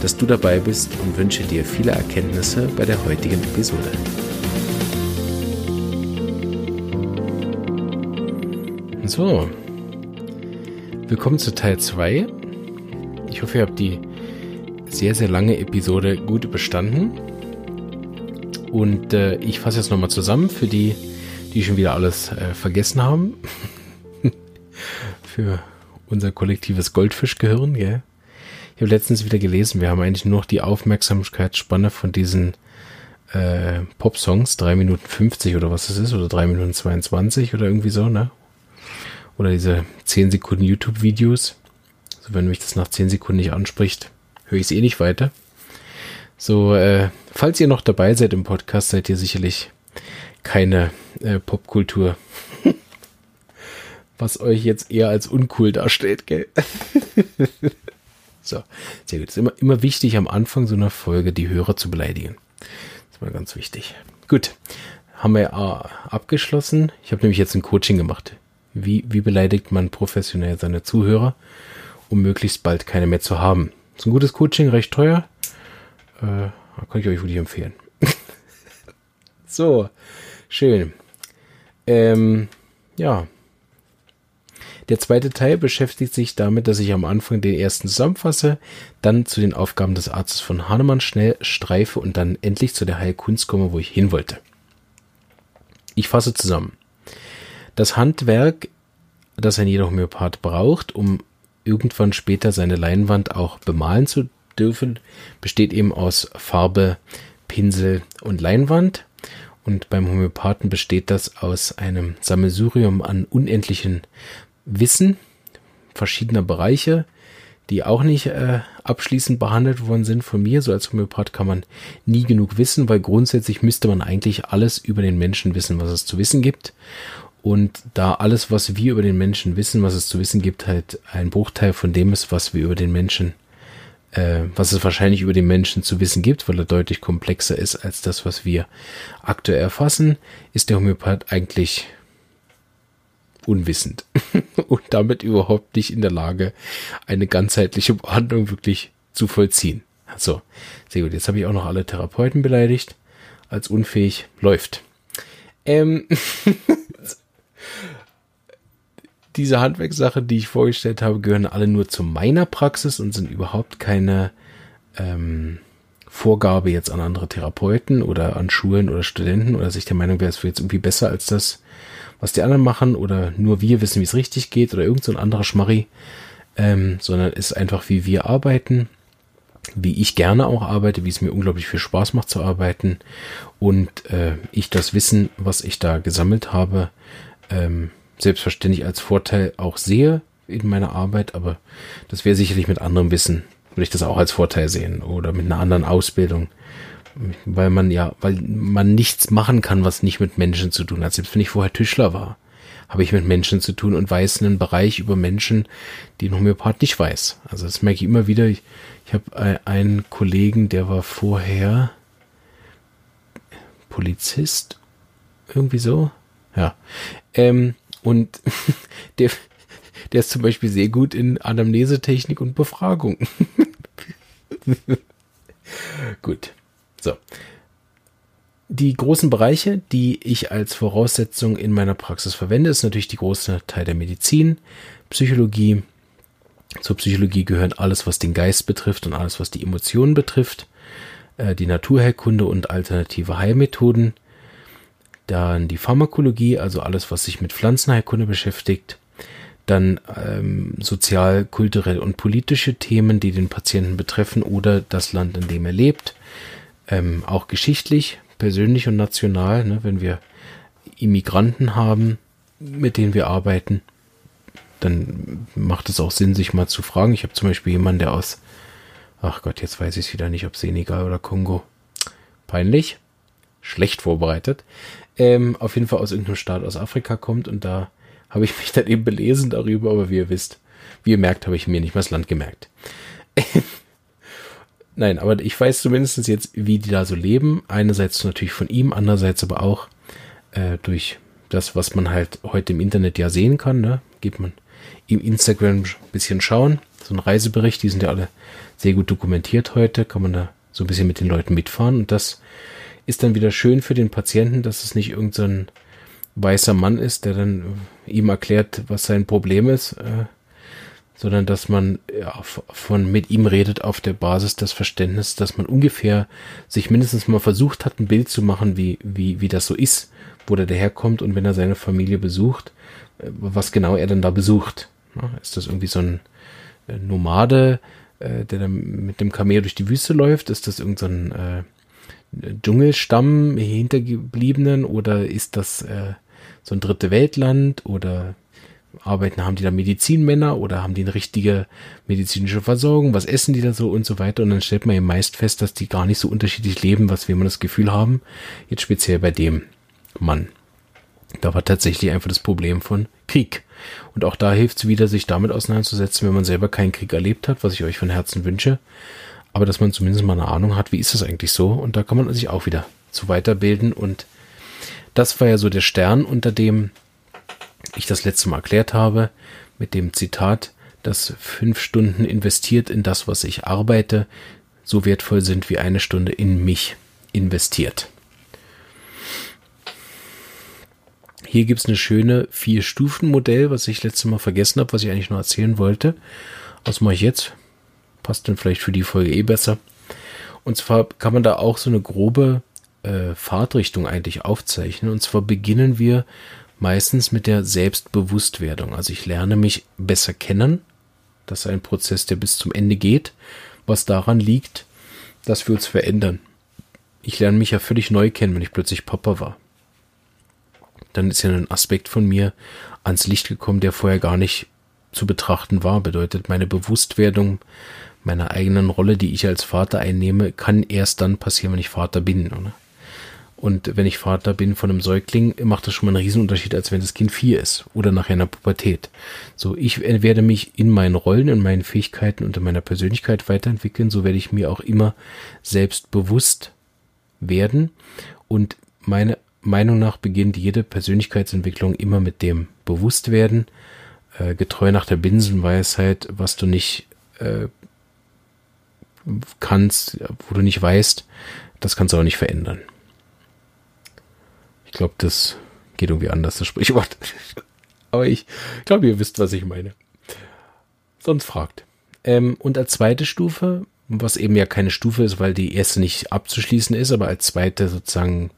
dass du dabei bist und wünsche dir viele Erkenntnisse bei der heutigen Episode. So, willkommen zu Teil 2. Ich hoffe, ihr habt die sehr, sehr lange Episode gut überstanden. Und äh, ich fasse jetzt nochmal zusammen für die, die schon wieder alles äh, vergessen haben. für unser kollektives Goldfischgehirn, gell? Ich habe letztens wieder gelesen, wir haben eigentlich nur noch die Aufmerksamkeitsspanne von diesen äh, Pop-Songs, 3 Minuten 50 oder was das ist, oder 3 Minuten 22 oder irgendwie so, ne? Oder diese 10 Sekunden YouTube-Videos. Also wenn mich das nach 10 Sekunden nicht anspricht, höre ich es eh nicht weiter. So, äh, falls ihr noch dabei seid im Podcast, seid ihr sicherlich keine äh, Popkultur. Was euch jetzt eher als uncool darstellt, gell? So, sehr gut. Es ist immer, immer wichtig, am Anfang so einer Folge die Hörer zu beleidigen. Das ist mal ganz wichtig. Gut, haben wir äh, abgeschlossen. Ich habe nämlich jetzt ein Coaching gemacht. Wie, wie beleidigt man professionell seine Zuhörer, um möglichst bald keine mehr zu haben? Ist ein gutes Coaching, recht teuer. Äh, kann ich euch wirklich empfehlen. so, schön. Ähm, ja, der zweite Teil beschäftigt sich damit, dass ich am Anfang den ersten zusammenfasse, dann zu den Aufgaben des Arztes von Hahnemann schnell streife und dann endlich zu der Heilkunst komme, wo ich hin wollte. Ich fasse zusammen. Das Handwerk, das ein jeder Homöopath braucht, um irgendwann später seine Leinwand auch bemalen zu dürfen, besteht eben aus Farbe, Pinsel und Leinwand. Und beim Homöopathen besteht das aus einem Sammelsurium an unendlichen Wissen verschiedener Bereiche, die auch nicht äh, abschließend behandelt worden sind von mir. So als Homöopath kann man nie genug wissen, weil grundsätzlich müsste man eigentlich alles über den Menschen wissen, was es zu wissen gibt. Und da alles, was wir über den Menschen wissen, was es zu wissen gibt, halt ein Bruchteil von dem ist, was wir über den Menschen, äh, was es wahrscheinlich über den Menschen zu wissen gibt, weil er deutlich komplexer ist als das, was wir aktuell erfassen, ist der Homöopath eigentlich unwissend und damit überhaupt nicht in der Lage, eine ganzheitliche Behandlung wirklich zu vollziehen. So, sehr gut. Jetzt habe ich auch noch alle Therapeuten beleidigt. Als unfähig läuft. Ähm, diese Handwerkssachen, die ich vorgestellt habe, gehören alle nur zu meiner Praxis und sind überhaupt keine ähm, Vorgabe jetzt an andere Therapeuten oder an Schulen oder Studenten oder sich der Meinung wäre, es wäre jetzt irgendwie besser als das, was die anderen machen oder nur wir wissen, wie es richtig geht oder irgend so ein anderer Schmarri, ähm, sondern ist einfach, wie wir arbeiten, wie ich gerne auch arbeite, wie es mir unglaublich viel Spaß macht zu arbeiten und äh, ich das Wissen, was ich da gesammelt habe, ähm, selbstverständlich als Vorteil auch sehe in meiner Arbeit, aber das wäre sicherlich mit anderem Wissen, würde ich das auch als Vorteil sehen oder mit einer anderen Ausbildung weil man ja, weil man nichts machen kann, was nicht mit Menschen zu tun hat. Selbst wenn ich vorher Tischler war, habe ich mit Menschen zu tun und weiß einen Bereich über Menschen, die ein Homöopath nicht weiß. Also das merke ich immer wieder. Ich, ich habe einen Kollegen, der war vorher Polizist, irgendwie so. Ja. Ähm, und der, der ist zum Beispiel sehr gut in Anamnesetechnik und Befragung. gut. So. Die großen Bereiche, die ich als Voraussetzung in meiner Praxis verwende, ist natürlich die große Teil der Medizin, Psychologie. Zur Psychologie gehört alles, was den Geist betrifft und alles, was die Emotionen betrifft, äh, die Naturheilkunde und alternative Heilmethoden. Dann die Pharmakologie, also alles, was sich mit Pflanzenheilkunde beschäftigt. Dann ähm, sozial, kulturell und politische Themen, die den Patienten betreffen oder das Land, in dem er lebt ähm, auch geschichtlich, persönlich und national, ne, wenn wir Immigranten haben, mit denen wir arbeiten, dann macht es auch Sinn, sich mal zu fragen. Ich habe zum Beispiel jemanden, der aus, ach Gott, jetzt weiß ich es wieder nicht, ob Senegal oder Kongo. Peinlich. schlecht vorbereitet, ähm, auf jeden Fall aus irgendeinem Staat aus Afrika kommt und da habe ich mich dann eben belesen darüber, aber wie ihr wisst, wie ihr merkt, habe ich mir nicht mal das Land gemerkt. Nein, aber ich weiß zumindest jetzt, wie die da so leben. Einerseits natürlich von ihm, andererseits aber auch äh, durch das, was man halt heute im Internet ja sehen kann. Ne? Geht man im Instagram ein bisschen schauen. So ein Reisebericht, die sind ja alle sehr gut dokumentiert heute. Kann man da so ein bisschen mit den Leuten mitfahren. Und das ist dann wieder schön für den Patienten, dass es nicht irgendein so weißer Mann ist, der dann ihm erklärt, was sein Problem ist, äh, sondern dass man ja, von mit ihm redet auf der Basis des Verständnisses, dass man ungefähr sich mindestens mal versucht hat, ein Bild zu machen, wie, wie, wie das so ist, wo der daherkommt und wenn er seine Familie besucht, äh, was genau er denn da besucht. Ist das irgendwie so ein äh, Nomade, der dann mit dem Kamel durch die Wüste läuft? Ist das irgendein so Dschungelstamm Hintergebliebenen oder ist das äh, so ein dritte Weltland oder arbeiten, haben die da Medizinmänner oder haben die eine richtige medizinische Versorgung? Was essen die da so und so weiter? Und dann stellt man eben meist fest, dass die gar nicht so unterschiedlich leben, was wir immer das Gefühl haben. Jetzt speziell bei dem Mann. Da war tatsächlich einfach das Problem von Krieg. Und auch da hilft es wieder, sich damit auseinanderzusetzen, wenn man selber keinen Krieg erlebt hat, was ich euch von Herzen wünsche aber dass man zumindest mal eine Ahnung hat, wie ist das eigentlich so und da kann man sich auch wieder zu weiterbilden und das war ja so der Stern, unter dem ich das letzte Mal erklärt habe, mit dem Zitat, dass fünf Stunden investiert in das, was ich arbeite, so wertvoll sind wie eine Stunde in mich investiert. Hier gibt es eine schöne Vier-Stufen-Modell, was ich letztes Mal vergessen habe, was ich eigentlich noch erzählen wollte. Was mache ich jetzt? passt dann vielleicht für die Folge eh besser. Und zwar kann man da auch so eine grobe äh, Fahrtrichtung eigentlich aufzeichnen. Und zwar beginnen wir meistens mit der Selbstbewusstwerdung. Also ich lerne mich besser kennen. Das ist ein Prozess, der bis zum Ende geht, was daran liegt, dass wir uns verändern. Ich lerne mich ja völlig neu kennen, wenn ich plötzlich Papa war. Dann ist ja ein Aspekt von mir ans Licht gekommen, der vorher gar nicht zu betrachten war. Bedeutet, meine Bewusstwerdung meiner eigenen Rolle, die ich als Vater einnehme, kann erst dann passieren, wenn ich Vater bin. Oder? Und wenn ich Vater bin von einem Säugling, macht das schon mal einen Riesenunterschied, als wenn das Kind vier ist oder nachher in der Pubertät. So, ich werde mich in meinen Rollen, in meinen Fähigkeiten und in meiner Persönlichkeit weiterentwickeln. So werde ich mir auch immer selbstbewusst werden. Und meine Meinung nach beginnt jede Persönlichkeitsentwicklung immer mit dem Bewusstwerden, äh, getreu nach der Binsenweisheit, was du nicht äh, kannst, wo du nicht weißt, das kannst du auch nicht verändern. Ich glaube, das geht irgendwie anders, das Sprichwort. Aber ich glaube, ihr wisst, was ich meine. Sonst fragt. Ähm, und als zweite Stufe, was eben ja keine Stufe ist, weil die erste nicht abzuschließen ist, aber als zweite sozusagen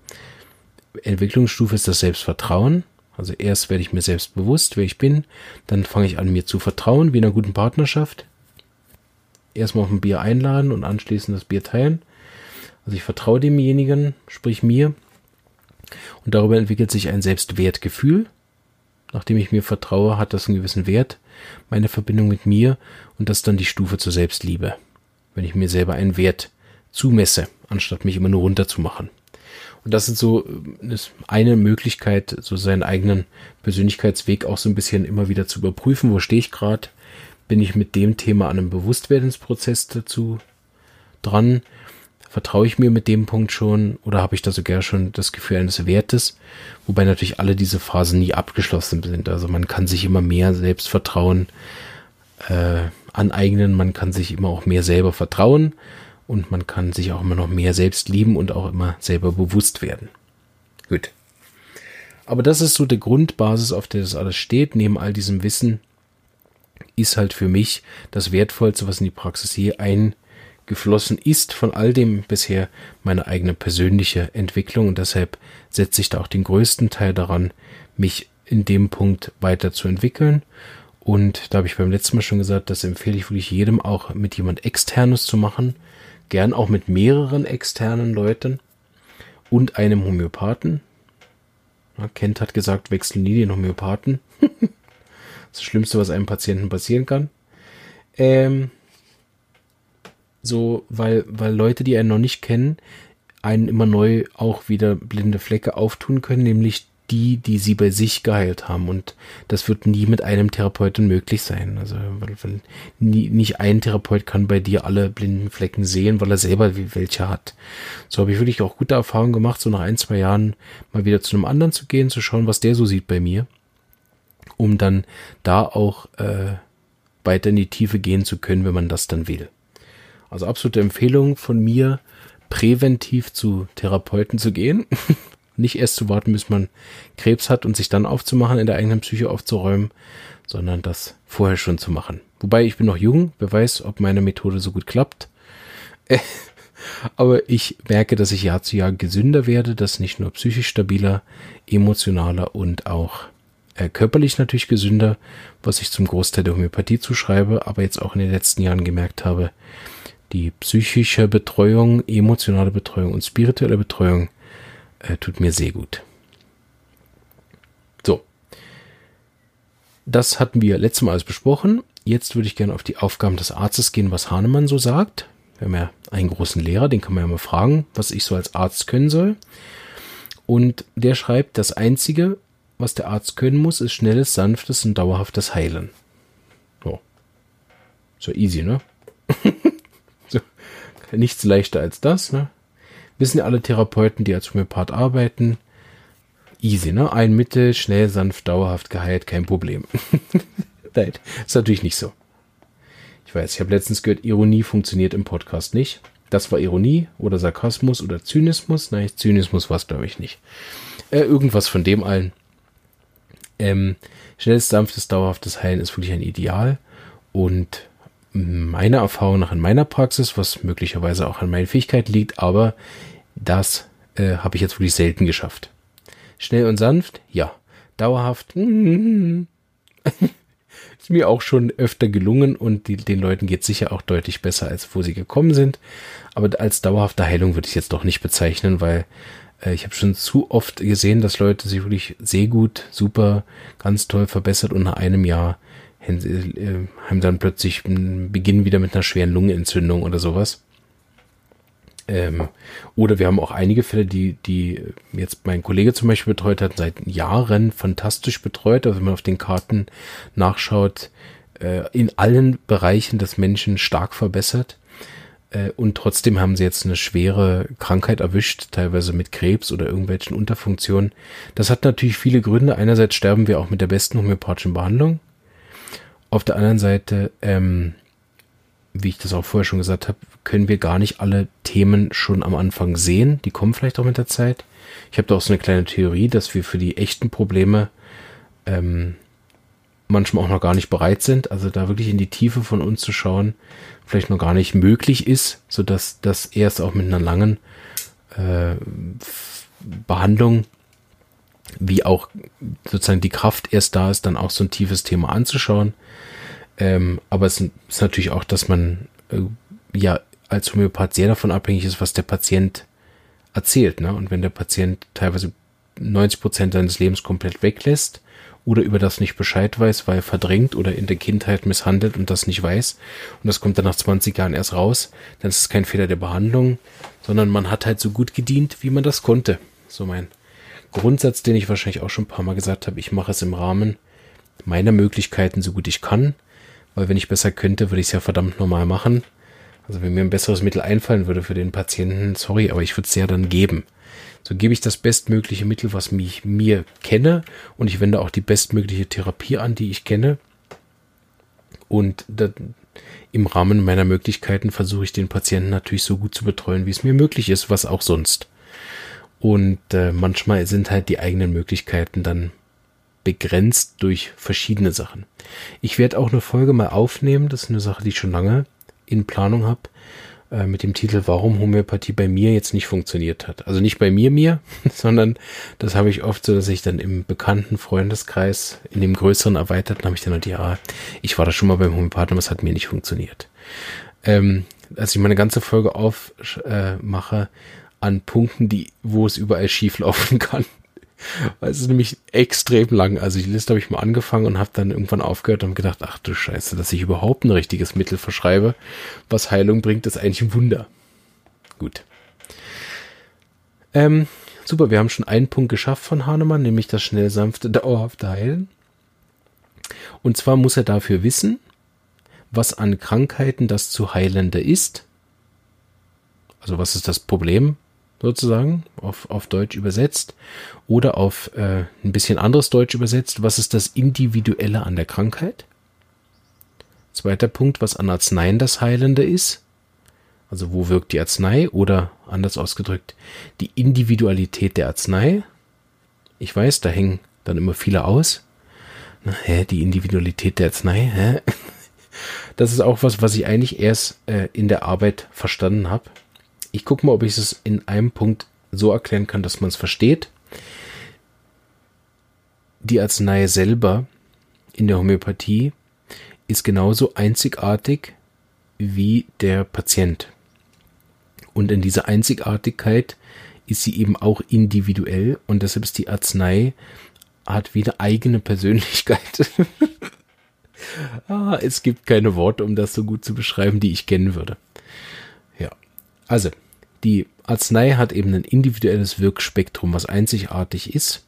Entwicklungsstufe ist das Selbstvertrauen. Also erst werde ich mir selbst bewusst, wer ich bin, dann fange ich an, mir zu vertrauen, wie in einer guten Partnerschaft erstmal auf ein Bier einladen und anschließend das Bier teilen. Also ich vertraue demjenigen, sprich mir. Und darüber entwickelt sich ein Selbstwertgefühl. Nachdem ich mir vertraue, hat das einen gewissen Wert, meine Verbindung mit mir. Und das dann die Stufe zur Selbstliebe. Wenn ich mir selber einen Wert zumesse, anstatt mich immer nur runterzumachen. Und das ist so ist eine Möglichkeit, so seinen eigenen Persönlichkeitsweg auch so ein bisschen immer wieder zu überprüfen. Wo stehe ich gerade? bin ich mit dem Thema an einem Bewusstwerdensprozess dazu dran? Vertraue ich mir mit dem Punkt schon oder habe ich da sogar schon das Gefühl eines Wertes? Wobei natürlich alle diese Phasen nie abgeschlossen sind. Also man kann sich immer mehr Selbstvertrauen äh, aneignen, man kann sich immer auch mehr selber vertrauen und man kann sich auch immer noch mehr selbst lieben und auch immer selber bewusst werden. Gut. Aber das ist so die Grundbasis, auf der das alles steht, neben all diesem Wissen ist halt für mich das Wertvollste, was in die Praxis je eingeflossen ist von all dem bisher meine eigene persönliche Entwicklung und deshalb setze ich da auch den größten Teil daran, mich in dem Punkt weiterzuentwickeln. Und da habe ich beim letzten Mal schon gesagt, das empfehle ich wirklich jedem auch mit jemand externes zu machen. Gern auch mit mehreren externen Leuten und einem Homöopathen. Ja, Kent hat gesagt, wechseln nie den Homöopathen. Das Schlimmste, was einem Patienten passieren kann. Ähm, so, weil, weil Leute, die einen noch nicht kennen, einen immer neu auch wieder blinde Flecke auftun können, nämlich die, die sie bei sich geheilt haben. Und das wird nie mit einem Therapeuten möglich sein. Also, weil, weil nie, nicht ein Therapeut kann bei dir alle blinden Flecken sehen, weil er selber welche hat. So habe ich wirklich auch gute Erfahrungen gemacht, so nach ein, zwei Jahren mal wieder zu einem anderen zu gehen, zu schauen, was der so sieht bei mir, um dann da auch äh, weiter in die Tiefe gehen zu können, wenn man das dann will. Also absolute Empfehlung von mir, präventiv zu Therapeuten zu gehen. Nicht erst zu warten, bis man Krebs hat und sich dann aufzumachen, in der eigenen Psyche aufzuräumen, sondern das vorher schon zu machen. Wobei ich bin noch jung, wer weiß, ob meine Methode so gut klappt. Aber ich merke, dass ich Jahr zu Jahr gesünder werde, dass nicht nur psychisch stabiler, emotionaler und auch äh, körperlich natürlich gesünder, was ich zum Großteil der Homöopathie zuschreibe, aber jetzt auch in den letzten Jahren gemerkt habe, die psychische Betreuung, emotionale Betreuung und spirituelle Betreuung äh, tut mir sehr gut. So. Das hatten wir letztes Mal alles besprochen. Jetzt würde ich gerne auf die Aufgaben des Arztes gehen, was Hahnemann so sagt. Wir haben ja einen großen Lehrer, den kann man ja mal fragen, was ich so als Arzt können soll. Und der schreibt, das Einzige, was der Arzt können muss, ist schnelles, sanftes und dauerhaftes Heilen. So. So easy, ne? Nichts leichter als das, ne? Wissen ja alle Therapeuten, die als Homöopath arbeiten. Easy, ne? Ein Mittel, schnell, sanft, dauerhaft geheilt, kein Problem. Nein, ist natürlich nicht so. Ich weiß, ich habe letztens gehört, Ironie funktioniert im Podcast nicht. Das war Ironie oder Sarkasmus oder Zynismus. Nein, Zynismus war es, glaube ich, nicht. Äh, irgendwas von dem allen. Ähm, schnelles, sanftes, dauerhaftes Heilen ist wirklich ein Ideal. Und meiner Erfahrung nach in meiner Praxis, was möglicherweise auch an meinen Fähigkeiten liegt, aber das äh, habe ich jetzt wirklich selten geschafft. Schnell und sanft, ja. Dauerhaft, ist mir auch schon öfter gelungen und die, den Leuten geht sicher auch deutlich besser, als wo sie gekommen sind. Aber als dauerhafte Heilung würde ich jetzt doch nicht bezeichnen, weil äh, ich habe schon zu oft gesehen, dass Leute sich wirklich sehr gut, super, ganz toll verbessert und nach einem Jahr haben dann plötzlich beginnen wieder mit einer schweren Lungenentzündung oder sowas. Ähm, oder wir haben auch einige Fälle, die, die jetzt mein Kollege zum Beispiel betreut hat, seit Jahren fantastisch betreut. Also wenn man auf den Karten nachschaut, äh, in allen Bereichen des Menschen stark verbessert. Äh, und trotzdem haben sie jetzt eine schwere Krankheit erwischt, teilweise mit Krebs oder irgendwelchen Unterfunktionen. Das hat natürlich viele Gründe. Einerseits sterben wir auch mit der besten homöopathischen Behandlung. Auf der anderen Seite, ähm, wie ich das auch vorher schon gesagt habe, können wir gar nicht alle Themen schon am Anfang sehen. Die kommen vielleicht auch mit der Zeit. Ich habe da auch so eine kleine Theorie, dass wir für die echten Probleme ähm, manchmal auch noch gar nicht bereit sind. Also da wirklich in die Tiefe von uns zu schauen, vielleicht noch gar nicht möglich ist, sodass das erst auch mit einer langen äh, Behandlung wie auch sozusagen die Kraft erst da ist, dann auch so ein tiefes Thema anzuschauen. Ähm, aber es ist natürlich auch, dass man äh, ja als Homöopath sehr davon abhängig ist, was der Patient erzählt. Ne? Und wenn der Patient teilweise 90 Prozent seines Lebens komplett weglässt oder über das nicht Bescheid weiß, weil verdrängt oder in der Kindheit misshandelt und das nicht weiß und das kommt dann nach 20 Jahren erst raus, dann ist es kein Fehler der Behandlung, sondern man hat halt so gut gedient, wie man das konnte. So mein Grundsatz, den ich wahrscheinlich auch schon ein paar Mal gesagt habe, ich mache es im Rahmen meiner Möglichkeiten so gut ich kann, weil wenn ich besser könnte, würde ich es ja verdammt normal machen. Also wenn mir ein besseres Mittel einfallen würde für den Patienten, sorry, aber ich würde es ja dann geben. So gebe ich das bestmögliche Mittel, was mich mir kenne und ich wende auch die bestmögliche Therapie an, die ich kenne. Und da, im Rahmen meiner Möglichkeiten versuche ich den Patienten natürlich so gut zu betreuen, wie es mir möglich ist, was auch sonst. Und äh, manchmal sind halt die eigenen Möglichkeiten dann begrenzt durch verschiedene Sachen. Ich werde auch eine Folge mal aufnehmen, das ist eine Sache, die ich schon lange in Planung habe, äh, mit dem Titel Warum Homöopathie bei mir jetzt nicht funktioniert hat. Also nicht bei mir mir, sondern das habe ich oft so, dass ich dann im bekannten Freundeskreis, in dem größeren erweiterten, habe ich dann halt, ja, ich war da schon mal beim Homöopathen, aber es hat mir nicht funktioniert. Ähm, als ich meine ganze Folge aufmache, äh, an Punkten, die, wo es überall schief laufen kann. Weil es ist nämlich extrem lang. Also die Liste habe ich mal angefangen und habe dann irgendwann aufgehört und gedacht, ach du Scheiße, dass ich überhaupt ein richtiges Mittel verschreibe, was Heilung bringt, ist eigentlich ein Wunder. Gut. Ähm, super, wir haben schon einen Punkt geschafft von Hahnemann, nämlich das schnell sanfte, dauerhafte Heilen. Und zwar muss er dafür wissen, was an Krankheiten das zu heilende ist. Also was ist das Problem sozusagen auf, auf Deutsch übersetzt oder auf äh, ein bisschen anderes Deutsch übersetzt. Was ist das Individuelle an der Krankheit? Zweiter Punkt, was an Arzneien das Heilende ist. Also wo wirkt die Arznei oder anders ausgedrückt, die Individualität der Arznei. Ich weiß, da hängen dann immer viele aus. Na, hä, die Individualität der Arznei, hä? Das ist auch was, was ich eigentlich erst äh, in der Arbeit verstanden habe. Ich gucke mal, ob ich es in einem Punkt so erklären kann, dass man es versteht. Die Arznei selber in der Homöopathie ist genauso einzigartig wie der Patient. Und in dieser Einzigartigkeit ist sie eben auch individuell und deshalb ist die Arznei hat wieder eigene Persönlichkeit. ah, es gibt keine Worte, um das so gut zu beschreiben, die ich kennen würde. Ja. Also, die Arznei hat eben ein individuelles Wirkspektrum, was einzigartig ist.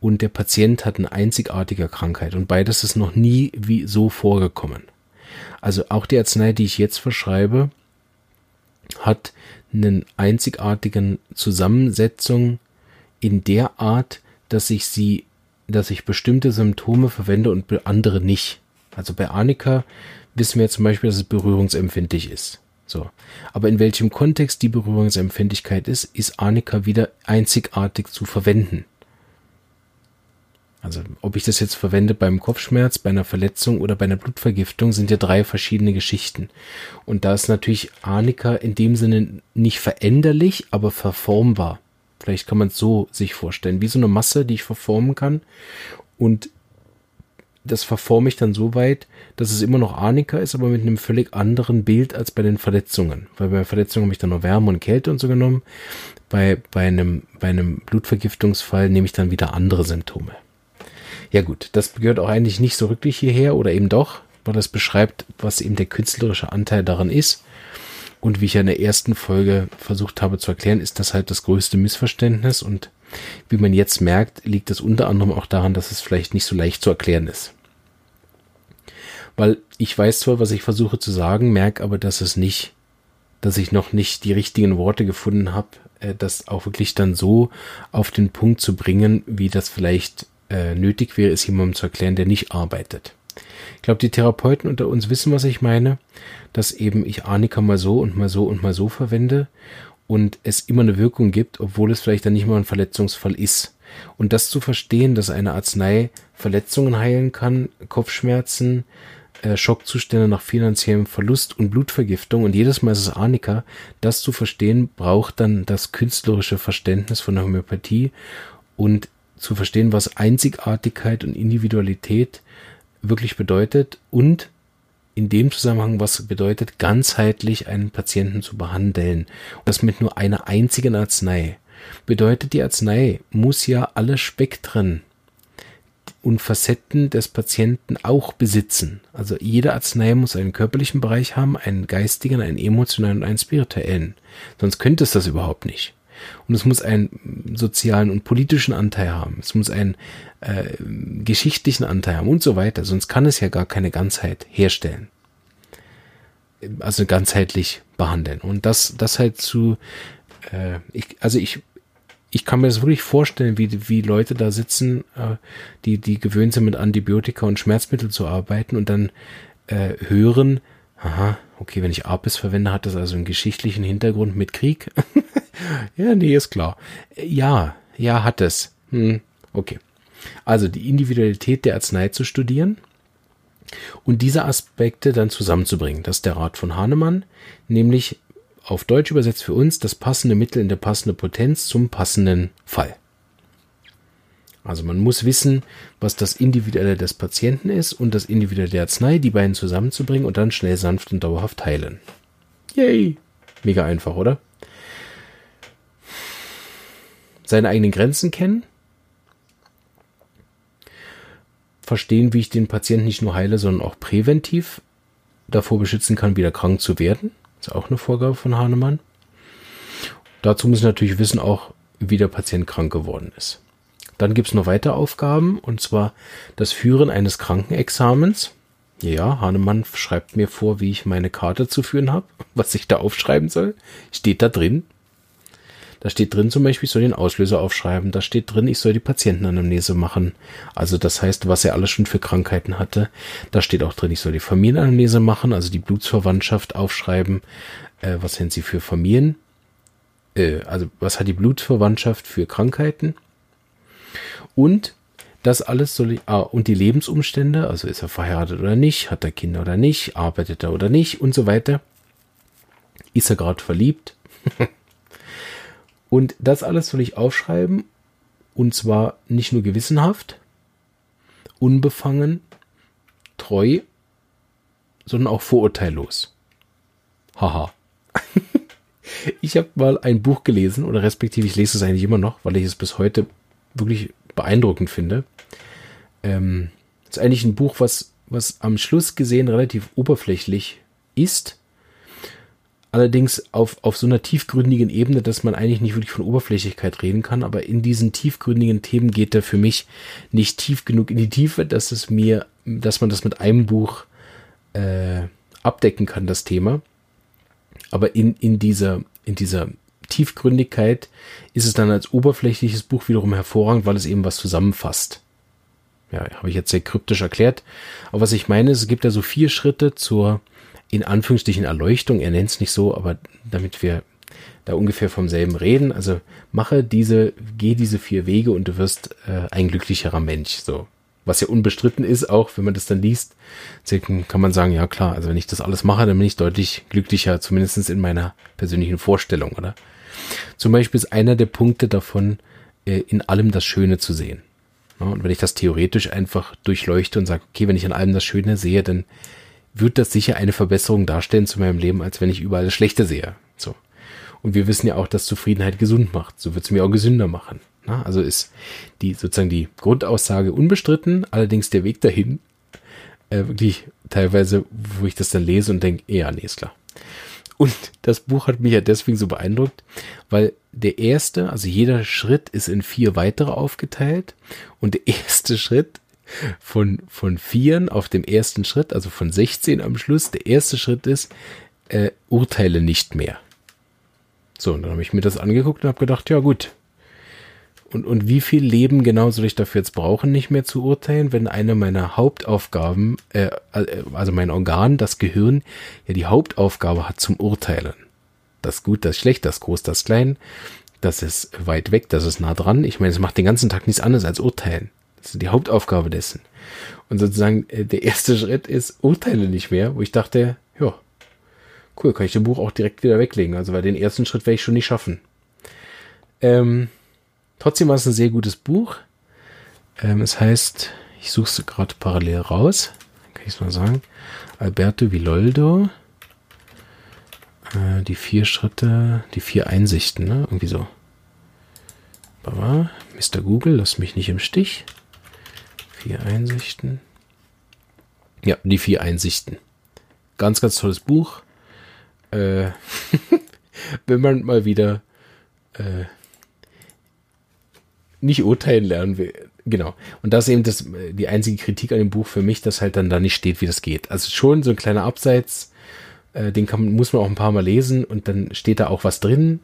Und der Patient hat eine einzigartige Krankheit. Und beides ist noch nie wie so vorgekommen. Also auch die Arznei, die ich jetzt verschreibe, hat einen einzigartigen Zusammensetzung in der Art, dass ich sie, dass ich bestimmte Symptome verwende und andere nicht. Also bei Arnika wissen wir zum Beispiel, dass es berührungsempfindlich ist. So. Aber in welchem Kontext die Berührungsempfindlichkeit ist, ist Arnika wieder einzigartig zu verwenden. Also ob ich das jetzt verwende beim Kopfschmerz, bei einer Verletzung oder bei einer Blutvergiftung, sind ja drei verschiedene Geschichten. Und da ist natürlich Arnika in dem Sinne nicht veränderlich, aber verformbar. Vielleicht kann man es so sich vorstellen, wie so eine Masse, die ich verformen kann. Und das verforme ich dann so weit, dass es immer noch Arnika ist, aber mit einem völlig anderen Bild als bei den Verletzungen. Weil bei Verletzungen habe ich dann noch Wärme und Kälte und so genommen. Bei, bei, einem, bei einem Blutvergiftungsfall nehme ich dann wieder andere Symptome. Ja gut, das gehört auch eigentlich nicht so wirklich hierher oder eben doch, weil das beschreibt, was eben der künstlerische Anteil daran ist. Und wie ich ja in der ersten Folge versucht habe zu erklären, ist das halt das größte Missverständnis. Und wie man jetzt merkt, liegt es unter anderem auch daran, dass es vielleicht nicht so leicht zu erklären ist weil ich weiß zwar, was ich versuche zu sagen, merke aber, dass es nicht, dass ich noch nicht die richtigen Worte gefunden habe, äh, das auch wirklich dann so auf den Punkt zu bringen, wie das vielleicht äh, nötig wäre, es jemandem zu erklären, der nicht arbeitet. Ich glaube, die Therapeuten unter uns wissen, was ich meine, dass eben ich Arnika mal so und mal so und mal so verwende und es immer eine Wirkung gibt, obwohl es vielleicht dann nicht mal ein Verletzungsfall ist. Und das zu verstehen, dass eine Arznei Verletzungen heilen kann, Kopfschmerzen, äh, Schockzustände nach finanziellem Verlust und Blutvergiftung und jedes Mal ist es Arnika. Das zu verstehen braucht dann das künstlerische Verständnis von der Homöopathie und zu verstehen, was Einzigartigkeit und Individualität wirklich bedeutet und in dem Zusammenhang, was bedeutet, ganzheitlich einen Patienten zu behandeln. Und das mit nur einer einzigen Arznei. Bedeutet, die Arznei muss ja alle Spektren und Facetten des Patienten auch besitzen. Also jede Arznei muss einen körperlichen Bereich haben, einen geistigen, einen emotionalen und einen spirituellen. Sonst könnte es das überhaupt nicht. Und es muss einen sozialen und politischen Anteil haben. Es muss einen äh, geschichtlichen Anteil haben und so weiter. Sonst kann es ja gar keine Ganzheit herstellen. Also ganzheitlich behandeln. Und das, das halt zu, äh, ich, also ich ich kann mir das wirklich vorstellen, wie, wie Leute da sitzen, äh, die, die gewöhnt sind, mit Antibiotika und Schmerzmittel zu arbeiten und dann äh, hören, aha, okay, wenn ich Apis verwende, hat das also einen geschichtlichen Hintergrund mit Krieg. ja, nee, ist klar. Ja, ja, hat es. Hm, okay. Also die Individualität der Arznei zu studieren und diese Aspekte dann zusammenzubringen. Das ist der Rat von Hahnemann, nämlich auf Deutsch übersetzt für uns das passende Mittel in der passenden Potenz zum passenden Fall. Also man muss wissen, was das Individuelle des Patienten ist und das Individuelle der Arznei, die beiden zusammenzubringen und dann schnell, sanft und dauerhaft heilen. Yay! Mega einfach, oder? Seine eigenen Grenzen kennen. Verstehen, wie ich den Patienten nicht nur heile, sondern auch präventiv davor beschützen kann, wieder krank zu werden. Ist auch eine Vorgabe von Hahnemann. Dazu muss ich natürlich wissen auch, wie der Patient krank geworden ist. Dann gibt's noch weitere Aufgaben, und zwar das Führen eines Krankenexamens. Ja, Hahnemann schreibt mir vor, wie ich meine Karte zu führen habe, was ich da aufschreiben soll. Steht da drin. Da steht drin zum Beispiel, ich soll den Auslöser aufschreiben. Da steht drin, ich soll die Patientenanamnese machen. Also das heißt, was er alles schon für Krankheiten hatte. Da steht auch drin, ich soll die Familienanamnese machen, also die Blutsverwandtschaft aufschreiben. Äh, was sind sie für Familien? Äh, also was hat die Blutsverwandtschaft für Krankheiten? Und das alles soll ich, ah, und die Lebensumstände, also ist er verheiratet oder nicht, hat er Kinder oder nicht, arbeitet er oder nicht und so weiter. Ist er gerade verliebt? Und das alles soll ich aufschreiben. Und zwar nicht nur gewissenhaft, unbefangen, treu, sondern auch vorurteillos. Haha. ich habe mal ein Buch gelesen, oder respektive ich lese es eigentlich immer noch, weil ich es bis heute wirklich beeindruckend finde. Ähm, ist eigentlich ein Buch, was, was am Schluss gesehen relativ oberflächlich ist, allerdings auf, auf so einer tiefgründigen Ebene, dass man eigentlich nicht wirklich von Oberflächlichkeit reden kann, aber in diesen tiefgründigen Themen geht er für mich nicht tief genug in die Tiefe, dass es mir, dass man das mit einem Buch äh, abdecken kann, das Thema. Aber in, in dieser, in dieser Tiefgründigkeit ist es dann als oberflächliches Buch wiederum hervorragend, weil es eben was zusammenfasst. Ja, habe ich jetzt sehr kryptisch erklärt. Aber was ich meine, es gibt ja so vier Schritte zur in Anführungsstrichen Erleuchtung, er nennt es nicht so, aber damit wir da ungefähr vom selben reden, also mache diese, geh diese vier Wege und du wirst äh, ein glücklicherer Mensch, so. Was ja unbestritten ist, auch wenn man das dann liest, kann man sagen, ja klar, also wenn ich das alles mache, dann bin ich deutlich glücklicher, zumindest in meiner persönlichen Vorstellung, oder? Zum Beispiel ist einer der Punkte davon, äh, in allem das Schöne zu sehen. Und wenn ich das theoretisch einfach durchleuchte und sage, okay, wenn ich an allem das Schöne sehe, dann wird das sicher eine Verbesserung darstellen zu meinem Leben, als wenn ich überall das Schlechte sehe. So. Und wir wissen ja auch, dass Zufriedenheit gesund macht. So wird es mir auch gesünder machen. Na, also ist die sozusagen die Grundaussage unbestritten, allerdings der Weg dahin äh, wirklich teilweise, wo ich das dann lese und denke, ja, nee, ist klar. Und das Buch hat mich ja deswegen so beeindruckt, weil der erste, also jeder Schritt ist in vier weitere aufgeteilt und der erste Schritt von, von Vieren auf dem ersten Schritt, also von 16 am Schluss. Der erste Schritt ist, äh, urteile nicht mehr. So, und dann habe ich mir das angeguckt und habe gedacht, ja gut. Und, und wie viel Leben genau soll ich dafür jetzt brauchen, nicht mehr zu urteilen, wenn eine meiner Hauptaufgaben, äh, also mein Organ, das Gehirn, ja die Hauptaufgabe hat zum Urteilen. Das gut, das schlecht, das groß, das klein, das ist weit weg, das ist nah dran. Ich meine, es macht den ganzen Tag nichts anderes als urteilen. Das ist die Hauptaufgabe dessen. Und sozusagen äh, der erste Schritt ist, urteile nicht mehr, wo ich dachte, ja, cool, kann ich das Buch auch direkt wieder weglegen. Also weil den ersten Schritt werde ich schon nicht schaffen. Ähm, trotzdem war es ein sehr gutes Buch. Ähm, es heißt, ich suche es gerade parallel raus, kann ich es mal sagen. Alberto Villoldo. Äh, die vier Schritte, die vier Einsichten, ne? Irgendwie so. Mr. Google, lass mich nicht im Stich. Vier Einsichten. Ja, die vier Einsichten. Ganz, ganz tolles Buch. Äh, wenn man mal wieder äh, nicht urteilen lernen will. Genau. Und das ist eben das, die einzige Kritik an dem Buch für mich, dass halt dann da nicht steht, wie das geht. Also schon so ein kleiner Abseits, äh, den kann, muss man auch ein paar Mal lesen und dann steht da auch was drin,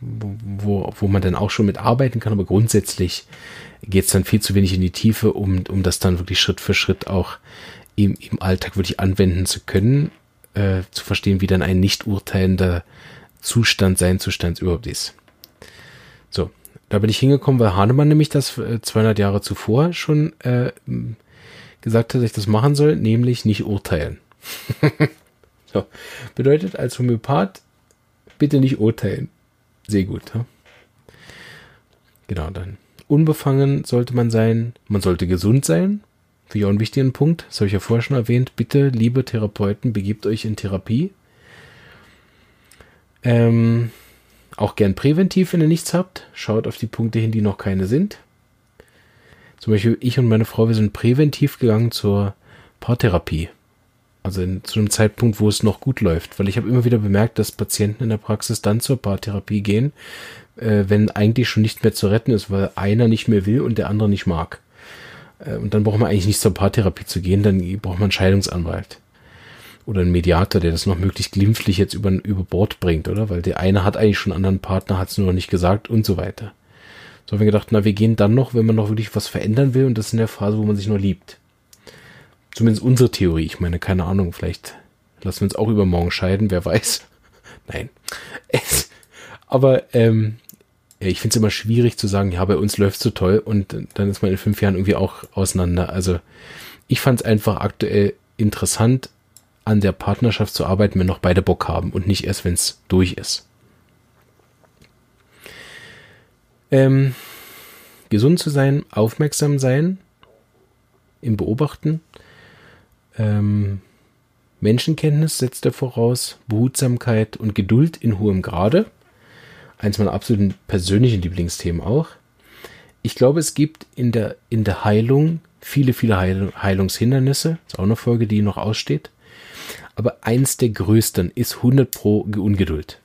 wo, wo man dann auch schon mit arbeiten kann, aber grundsätzlich geht es dann viel zu wenig in die Tiefe, um, um das dann wirklich Schritt für Schritt auch im, im Alltag wirklich anwenden zu können, äh, zu verstehen, wie dann ein nicht urteilender Zustand sein Zustand überhaupt ist. So, da bin ich hingekommen, weil Hahnemann nämlich das 200 äh, Jahre zuvor schon äh, gesagt hat, dass ich das machen soll, nämlich nicht urteilen. so, bedeutet als Homöopath bitte nicht urteilen. Sehr gut. Ja? Genau, dann unbefangen sollte man sein, man sollte gesund sein. Ich auch einen wichtigen Punkt. Das habe ich ja vorher schon erwähnt. Bitte, liebe Therapeuten, begebt euch in Therapie. Ähm, auch gern präventiv, wenn ihr nichts habt. Schaut auf die Punkte hin, die noch keine sind. Zum Beispiel ich und meine Frau, wir sind präventiv gegangen zur Paartherapie. Also in, zu einem Zeitpunkt, wo es noch gut läuft. Weil ich habe immer wieder bemerkt, dass Patienten in der Praxis dann zur Paartherapie gehen, äh, wenn eigentlich schon nicht mehr zu retten ist, weil einer nicht mehr will und der andere nicht mag. Äh, und dann braucht man eigentlich nicht zur Paartherapie zu gehen, dann braucht man einen Scheidungsanwalt. Oder einen Mediator, der das noch möglichst glimpflich jetzt über, über Bord bringt, oder? Weil der eine hat eigentlich schon einen anderen Partner, hat es nur noch nicht gesagt und so weiter. So haben wir gedacht, na, wir gehen dann noch, wenn man noch wirklich was verändern will und das in der Phase, wo man sich nur liebt. Zumindest unsere Theorie. Ich meine, keine Ahnung, vielleicht lassen wir uns auch übermorgen scheiden, wer weiß. Nein. Aber ähm, ich finde es immer schwierig zu sagen, ja, bei uns läuft so toll und dann ist man in fünf Jahren irgendwie auch auseinander. Also ich fand es einfach aktuell interessant, an der Partnerschaft zu arbeiten, wenn noch beide Bock haben und nicht erst, wenn es durch ist. Ähm, gesund zu sein, aufmerksam sein, im Beobachten. Ähm, Menschenkenntnis setzt er voraus, Behutsamkeit und Geduld in hohem Grade eins meiner absoluten persönlichen Lieblingsthemen auch. Ich glaube, es gibt in der, in der Heilung viele, viele Heil Heilungshindernisse. Das ist auch eine Folge, die noch aussteht. Aber eins der größten ist 100 pro Ungeduld.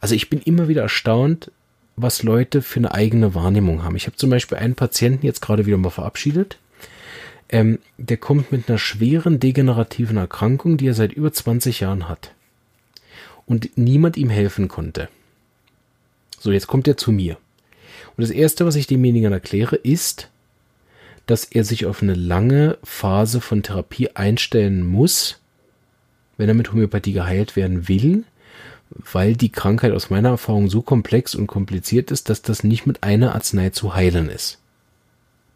Also ich bin immer wieder erstaunt, was Leute für eine eigene Wahrnehmung haben. Ich habe zum Beispiel einen Patienten jetzt gerade wieder mal verabschiedet. Ähm, der kommt mit einer schweren degenerativen Erkrankung, die er seit über 20 Jahren hat. Und niemand ihm helfen konnte. So, jetzt kommt er zu mir. Und das Erste, was ich demjenigen erkläre, ist, dass er sich auf eine lange Phase von Therapie einstellen muss, wenn er mit Homöopathie geheilt werden will, weil die Krankheit aus meiner Erfahrung so komplex und kompliziert ist, dass das nicht mit einer Arznei zu heilen ist.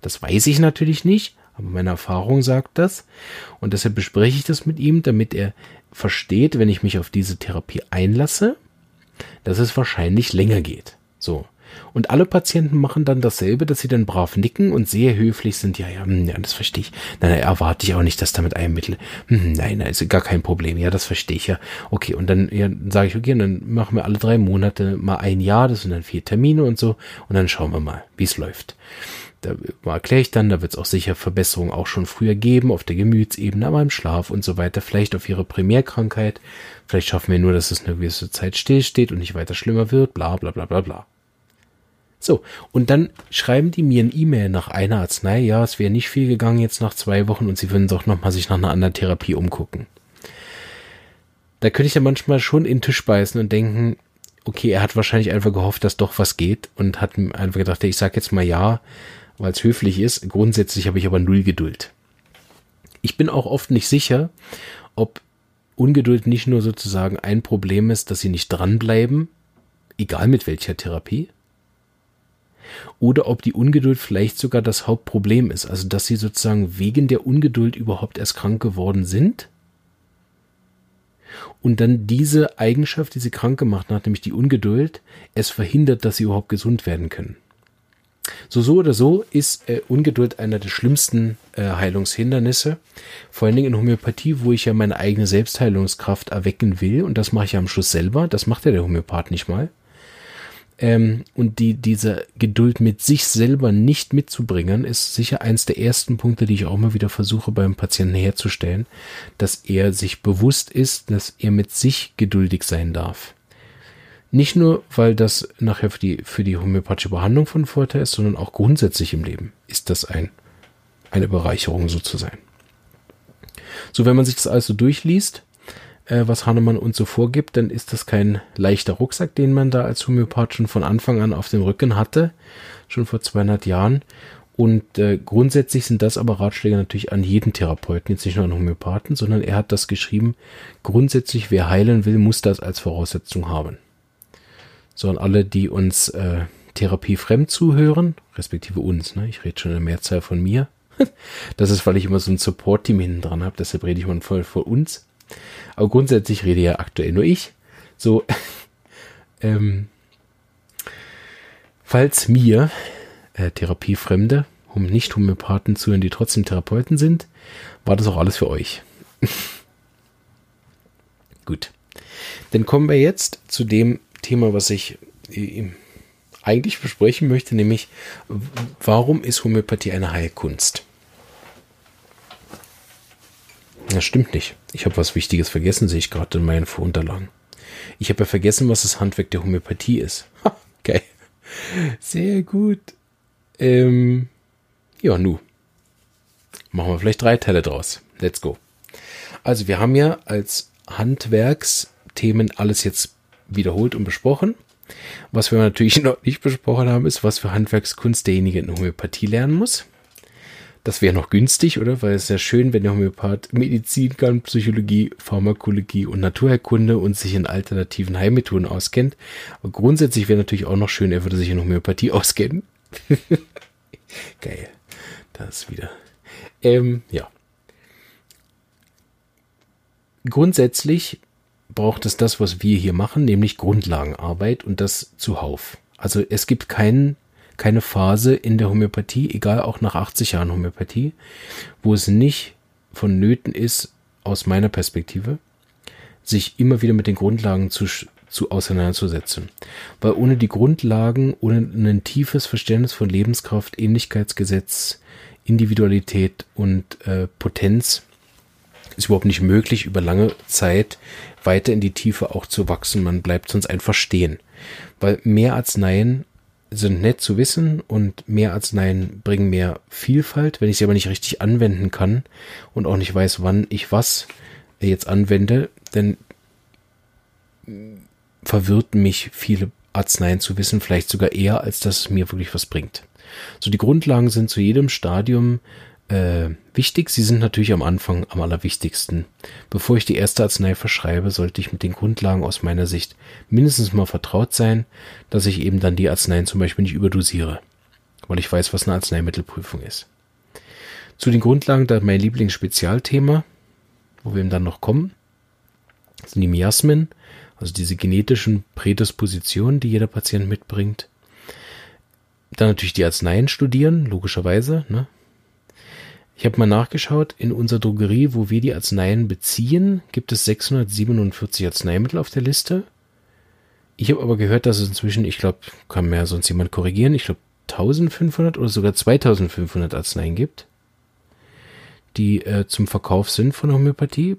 Das weiß ich natürlich nicht, aber meine Erfahrung sagt das. Und deshalb bespreche ich das mit ihm, damit er versteht, wenn ich mich auf diese Therapie einlasse, dass es wahrscheinlich länger geht. So. Und alle Patienten machen dann dasselbe, dass sie dann brav nicken und sehr höflich sind. Ja, ja, hm, ja, das verstehe ich. Nein, nein, erwarte ich auch nicht, dass damit ein Mittel. Hm, nein, nein, ist gar kein Problem. Ja, das verstehe ich ja. Okay, und dann ja, sage ich, okay, und dann machen wir alle drei Monate mal ein Jahr, das sind dann vier Termine und so. Und dann schauen wir mal, wie es läuft. Da erkläre ich dann, da wird es auch sicher Verbesserungen auch schon früher geben, auf der Gemütsebene, aber im Schlaf und so weiter, vielleicht auf ihre Primärkrankheit. Vielleicht schaffen wir nur, dass es eine gewisse Zeit stillsteht und nicht weiter schlimmer wird, bla bla bla bla bla. So, und dann schreiben die mir ein E-Mail nach einer Arznei, ja, es wäre nicht viel gegangen jetzt nach zwei Wochen und sie würden doch nochmal sich nach einer anderen Therapie umgucken. Da könnte ich ja manchmal schon in den Tisch beißen und denken, okay, er hat wahrscheinlich einfach gehofft, dass doch was geht und hat einfach gedacht, ich sag jetzt mal ja, weil es höflich ist. Grundsätzlich habe ich aber null Geduld. Ich bin auch oft nicht sicher, ob Ungeduld nicht nur sozusagen ein Problem ist, dass sie nicht dranbleiben, egal mit welcher Therapie, oder ob die Ungeduld vielleicht sogar das Hauptproblem ist, also dass sie sozusagen wegen der Ungeduld überhaupt erst krank geworden sind und dann diese Eigenschaft, die sie krank gemacht hat, nämlich die Ungeduld, es verhindert, dass sie überhaupt gesund werden können. So, so oder so ist äh, Ungeduld einer der schlimmsten äh, Heilungshindernisse. Vor allen Dingen in Homöopathie, wo ich ja meine eigene Selbstheilungskraft erwecken will. Und das mache ich ja am Schluss selber. Das macht ja der Homöopath nicht mal. Ähm, und die, diese Geduld mit sich selber nicht mitzubringen, ist sicher eins der ersten Punkte, die ich auch mal wieder versuche beim Patienten herzustellen, dass er sich bewusst ist, dass er mit sich geduldig sein darf. Nicht nur, weil das nachher für die, für die homöopathische Behandlung von Vorteil ist, sondern auch grundsätzlich im Leben ist das ein, eine Bereicherung so zu sein. So, wenn man sich das also durchliest, äh, was Hahnemann uns so vorgibt, dann ist das kein leichter Rucksack, den man da als Homöopath schon von Anfang an auf dem Rücken hatte, schon vor 200 Jahren. Und äh, grundsätzlich sind das aber Ratschläge natürlich an jeden Therapeuten, jetzt nicht nur an Homöopathen, sondern er hat das geschrieben, grundsätzlich, wer heilen will, muss das als Voraussetzung haben sondern alle, die uns äh, therapiefremd zuhören, respektive uns, ne? ich rede schon in der Mehrzahl von mir. das ist, weil ich immer so ein Support-Team hinten dran habe, deshalb rede ich mal voll vor uns. Aber grundsätzlich rede ja aktuell nur ich. So, ähm, falls mir äh, Therapiefremde, um nicht Homöopathen zuhören, die trotzdem Therapeuten sind, war das auch alles für euch. Gut. Dann kommen wir jetzt zu dem Thema, was ich äh, eigentlich besprechen möchte, nämlich warum ist Homöopathie eine Heilkunst? Das stimmt nicht. Ich habe was Wichtiges vergessen, sehe ich gerade in meinen Vorunterlagen. Ich habe ja vergessen, was das Handwerk der Homöopathie ist. Geil. Sehr gut. Ähm, ja, nu. Machen wir vielleicht drei Teile draus. Let's go. Also wir haben ja als Handwerksthemen alles jetzt wiederholt und besprochen. Was wir natürlich noch nicht besprochen haben, ist, was für Handwerkskunst derjenige in Homöopathie lernen muss. Das wäre noch günstig, oder? Weil es ist ja schön, wenn der Homöopath Medizin kann, Psychologie, Pharmakologie und Naturheilkunde und sich in alternativen Heilmethoden auskennt. Aber grundsätzlich wäre natürlich auch noch schön, er würde sich in Homöopathie auskennen. Geil. Das wieder. Ähm, ja. Grundsätzlich braucht es das, was wir hier machen, nämlich Grundlagenarbeit und das zuhauf. Also es gibt keinen keine Phase in der Homöopathie, egal auch nach 80 Jahren Homöopathie, wo es nicht vonnöten ist, aus meiner Perspektive, sich immer wieder mit den Grundlagen zu, zu auseinanderzusetzen. Weil ohne die Grundlagen, ohne ein tiefes Verständnis von Lebenskraft, Ähnlichkeitsgesetz, Individualität und äh, Potenz ist überhaupt nicht möglich, über lange Zeit weiter in die Tiefe auch zu wachsen. Man bleibt sonst einfach stehen. Weil mehr Arzneien sind nett zu wissen und mehr Arzneien bringen mehr Vielfalt. Wenn ich sie aber nicht richtig anwenden kann und auch nicht weiß, wann ich was jetzt anwende, dann verwirrt mich viele Arzneien zu wissen, vielleicht sogar eher, als dass es mir wirklich was bringt. So die Grundlagen sind zu jedem Stadium äh, wichtig. Sie sind natürlich am Anfang am allerwichtigsten. Bevor ich die erste Arznei verschreibe, sollte ich mit den Grundlagen aus meiner Sicht mindestens mal vertraut sein, dass ich eben dann die Arzneien zum Beispiel nicht überdosiere, weil ich weiß, was eine Arzneimittelprüfung ist. Zu den Grundlagen da mein Lieblingsspezialthema, wo wir eben dann noch kommen, sind die Miasmen, also diese genetischen Prädispositionen, die jeder Patient mitbringt. Dann natürlich die Arzneien studieren, logischerweise. Ne? Ich habe mal nachgeschaut, in unserer Drogerie, wo wir die Arzneien beziehen, gibt es 647 Arzneimittel auf der Liste. Ich habe aber gehört, dass es inzwischen, ich glaube, kann mir sonst jemand korrigieren, ich glaube 1500 oder sogar 2500 Arzneien gibt, die äh, zum Verkauf sind von Homöopathie.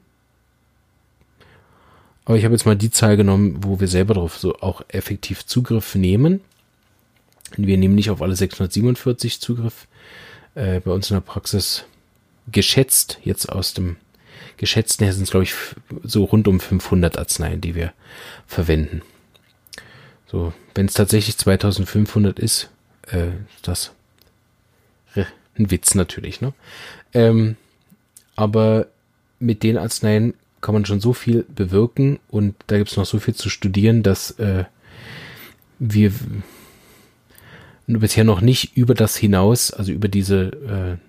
Aber ich habe jetzt mal die Zahl genommen, wo wir selber darauf so auch effektiv Zugriff nehmen. Wir nehmen nicht auf alle 647 Zugriff, äh, bei uns in der Praxis geschätzt, jetzt aus dem geschätzten her sind es, glaube ich, so rund um 500 Arzneien, die wir verwenden. So, wenn es tatsächlich 2500 ist, äh, das ein Witz natürlich, ne? Ähm, aber mit den Arzneien kann man schon so viel bewirken und da gibt es noch so viel zu studieren, dass äh, wir bisher noch nicht über das hinaus, also über diese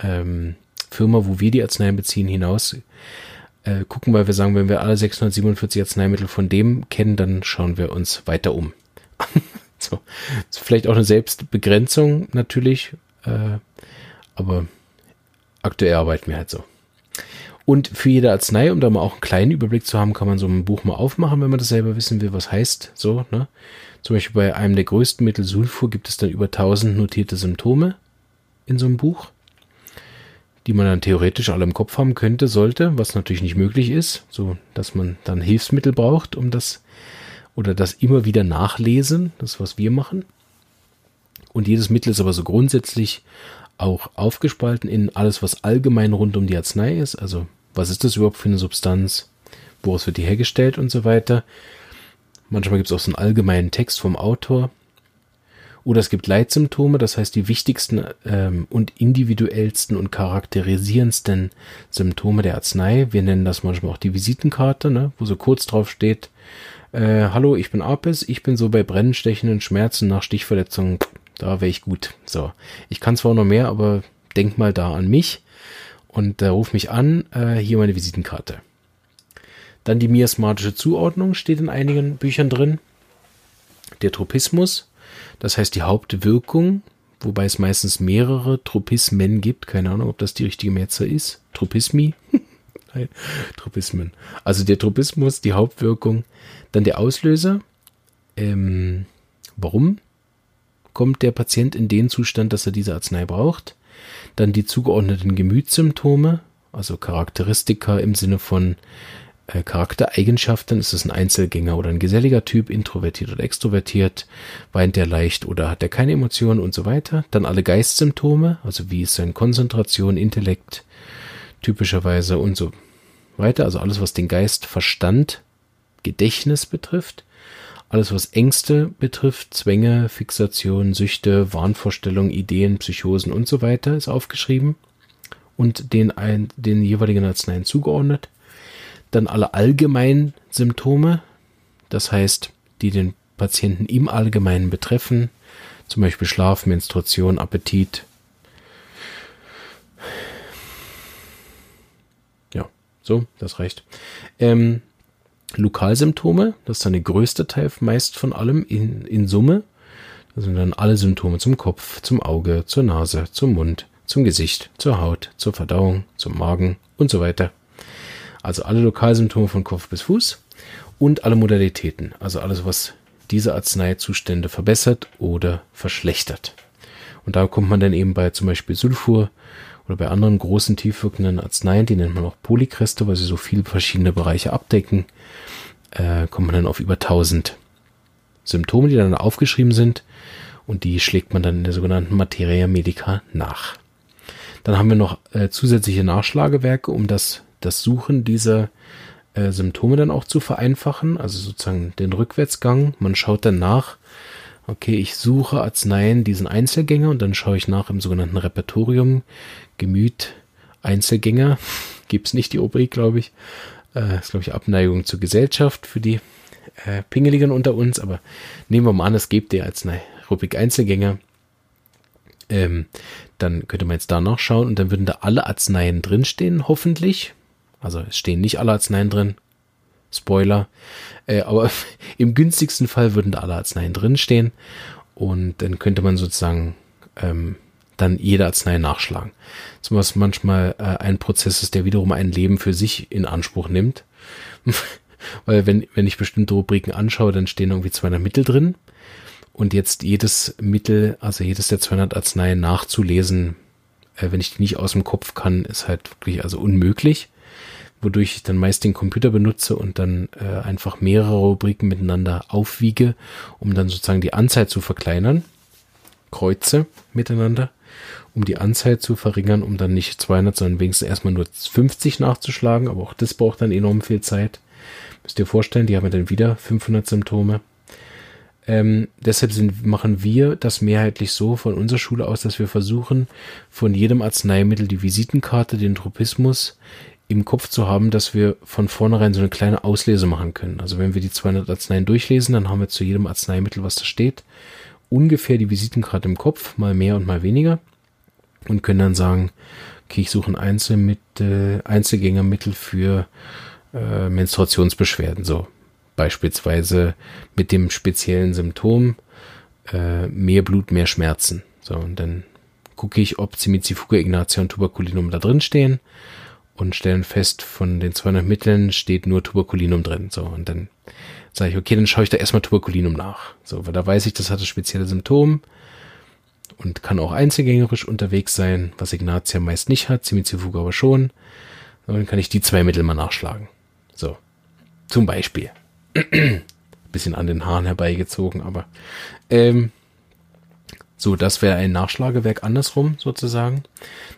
äh, ähm, Firma, wo wir die Arzneien beziehen, hinaus äh, gucken, weil wir sagen, wenn wir alle 647 Arzneimittel von dem kennen, dann schauen wir uns weiter um. so. Vielleicht auch eine Selbstbegrenzung natürlich, äh, aber aktuell arbeiten wir halt so. Und für jede Arznei, um da mal auch einen kleinen Überblick zu haben, kann man so ein Buch mal aufmachen, wenn man das selber wissen will, was heißt. So, ne? Zum Beispiel bei einem der größten Mittel Sulfur gibt es dann über 1000 notierte Symptome in so einem Buch, die man dann theoretisch alle im Kopf haben könnte, sollte, was natürlich nicht möglich ist, so dass man dann Hilfsmittel braucht, um das oder das immer wieder nachlesen, das was wir machen. Und jedes Mittel ist aber so grundsätzlich auch aufgespalten in alles, was allgemein rund um die Arznei ist, also was ist das überhaupt für eine Substanz, woraus wird die hergestellt und so weiter. Manchmal gibt es auch so einen allgemeinen Text vom Autor. Oder es gibt Leitsymptome, das heißt die wichtigsten ähm, und individuellsten und charakterisierendsten Symptome der Arznei. Wir nennen das manchmal auch die Visitenkarte, ne, wo so kurz drauf steht, äh, hallo, ich bin Apis, ich bin so bei brennstechenden Schmerzen nach Stichverletzungen, da wäre ich gut. So, ich kann zwar noch mehr, aber denk mal da an mich und äh, ruf mich an, äh, hier meine Visitenkarte. Dann die miasmatische Zuordnung steht in einigen Büchern drin. Der Tropismus, das heißt die Hauptwirkung, wobei es meistens mehrere Tropismen gibt. Keine Ahnung, ob das die richtige Mehrzahl ist. Tropismi? Nein, Tropismen. Also der Tropismus, die Hauptwirkung. Dann der Auslöser. Ähm, warum kommt der Patient in den Zustand, dass er diese Arznei braucht? Dann die zugeordneten Gemütssymptome, also Charakteristika im Sinne von äh, Charaktereigenschaften. Ist es ein Einzelgänger oder ein geselliger Typ, introvertiert oder extrovertiert, weint er leicht oder hat er keine Emotionen und so weiter. Dann alle Geistsymptome, also wie ist seine Konzentration, Intellekt typischerweise und so weiter. Also alles, was den Geist, Verstand, Gedächtnis betrifft. Alles, was Ängste betrifft, Zwänge, Fixation, Süchte, Wahnvorstellungen, Ideen, Psychosen und so weiter, ist aufgeschrieben und den, ein, den jeweiligen Arzneien zugeordnet. Dann alle allgemeinen Symptome, das heißt, die den Patienten im Allgemeinen betreffen, zum Beispiel Schlaf, Menstruation, Appetit. Ja, so, das reicht. Ähm, Lokalsymptome, das ist dann der größte Teil meist von allem in, in Summe. Das sind dann alle Symptome zum Kopf, zum Auge, zur Nase, zum Mund, zum Gesicht, zur Haut, zur Verdauung, zum Magen und so weiter. Also alle Lokalsymptome von Kopf bis Fuß und alle Modalitäten, also alles, was diese Arzneizustände verbessert oder verschlechtert. Und da kommt man dann eben bei zum Beispiel Sulfur oder bei anderen großen tiefwirkenden Arzneien, die nennt man auch Polykreste, weil sie so viele verschiedene Bereiche abdecken, äh, kommt man dann auf über 1000 Symptome, die dann aufgeschrieben sind und die schlägt man dann in der sogenannten Materia Medica nach. Dann haben wir noch äh, zusätzliche Nachschlagewerke, um das, das Suchen dieser äh, Symptome dann auch zu vereinfachen, also sozusagen den Rückwärtsgang. Man schaut dann nach, okay, ich suche Arzneien diesen Einzelgänger und dann schaue ich nach im sogenannten Repertorium. Gemüt, Einzelgänger, gibt's nicht die Rubrik, glaube ich. Äh, ist, glaube ich, Abneigung zur Gesellschaft für die äh, Pingeligen unter uns, aber nehmen wir mal an, es gibt die als eine Rubrik Einzelgänger. Ähm, dann könnte man jetzt da nachschauen und dann würden da alle Arzneien drinstehen, hoffentlich. Also es stehen nicht alle Arzneien drin. Spoiler. Äh, aber im günstigsten Fall würden da alle Arzneien drinstehen. Und dann könnte man sozusagen ähm, dann jede Arznei nachschlagen. So was manchmal äh, ein Prozess ist, der wiederum ein Leben für sich in Anspruch nimmt. Weil wenn, wenn ich bestimmte Rubriken anschaue, dann stehen irgendwie 200 Mittel drin. Und jetzt jedes Mittel, also jedes der 200 Arzneien nachzulesen, äh, wenn ich die nicht aus dem Kopf kann, ist halt wirklich also unmöglich. Wodurch ich dann meist den Computer benutze und dann äh, einfach mehrere Rubriken miteinander aufwiege, um dann sozusagen die Anzahl zu verkleinern. Kreuze miteinander um die Anzahl zu verringern, um dann nicht 200, sondern wenigstens erstmal nur 50 nachzuschlagen. Aber auch das braucht dann enorm viel Zeit. Müsst ihr vorstellen, die haben dann wieder 500 Symptome. Ähm, deshalb sind, machen wir das mehrheitlich so von unserer Schule aus, dass wir versuchen, von jedem Arzneimittel die Visitenkarte, den Tropismus im Kopf zu haben, dass wir von vornherein so eine kleine Auslese machen können. Also wenn wir die 200 Arzneien durchlesen, dann haben wir zu jedem Arzneimittel, was da steht, ungefähr die Visitenkarte im Kopf, mal mehr und mal weniger und können dann sagen, okay, ich suche ein Einzelmittel, Einzelgängermittel für äh, Menstruationsbeschwerden, so beispielsweise mit dem speziellen Symptom äh, mehr Blut, mehr Schmerzen. So, und dann gucke ich, ob Cimizifuga ignatia und Tuberculinum da drin stehen und stellen fest, von den 200 Mitteln steht nur Tuberculinum drin. So, und dann sage ich, okay, dann schaue ich da erstmal Tuberculinum nach. So, weil da weiß ich, das hat das spezielle Symptom und kann auch einzelgängerisch unterwegs sein, was Ignatia meist nicht hat, Cimizifuga aber schon. Dann kann ich die zwei Mittel mal nachschlagen. So, zum Beispiel. Bisschen an den Haaren herbeigezogen, aber ähm, so, das wäre ein Nachschlagewerk andersrum sozusagen.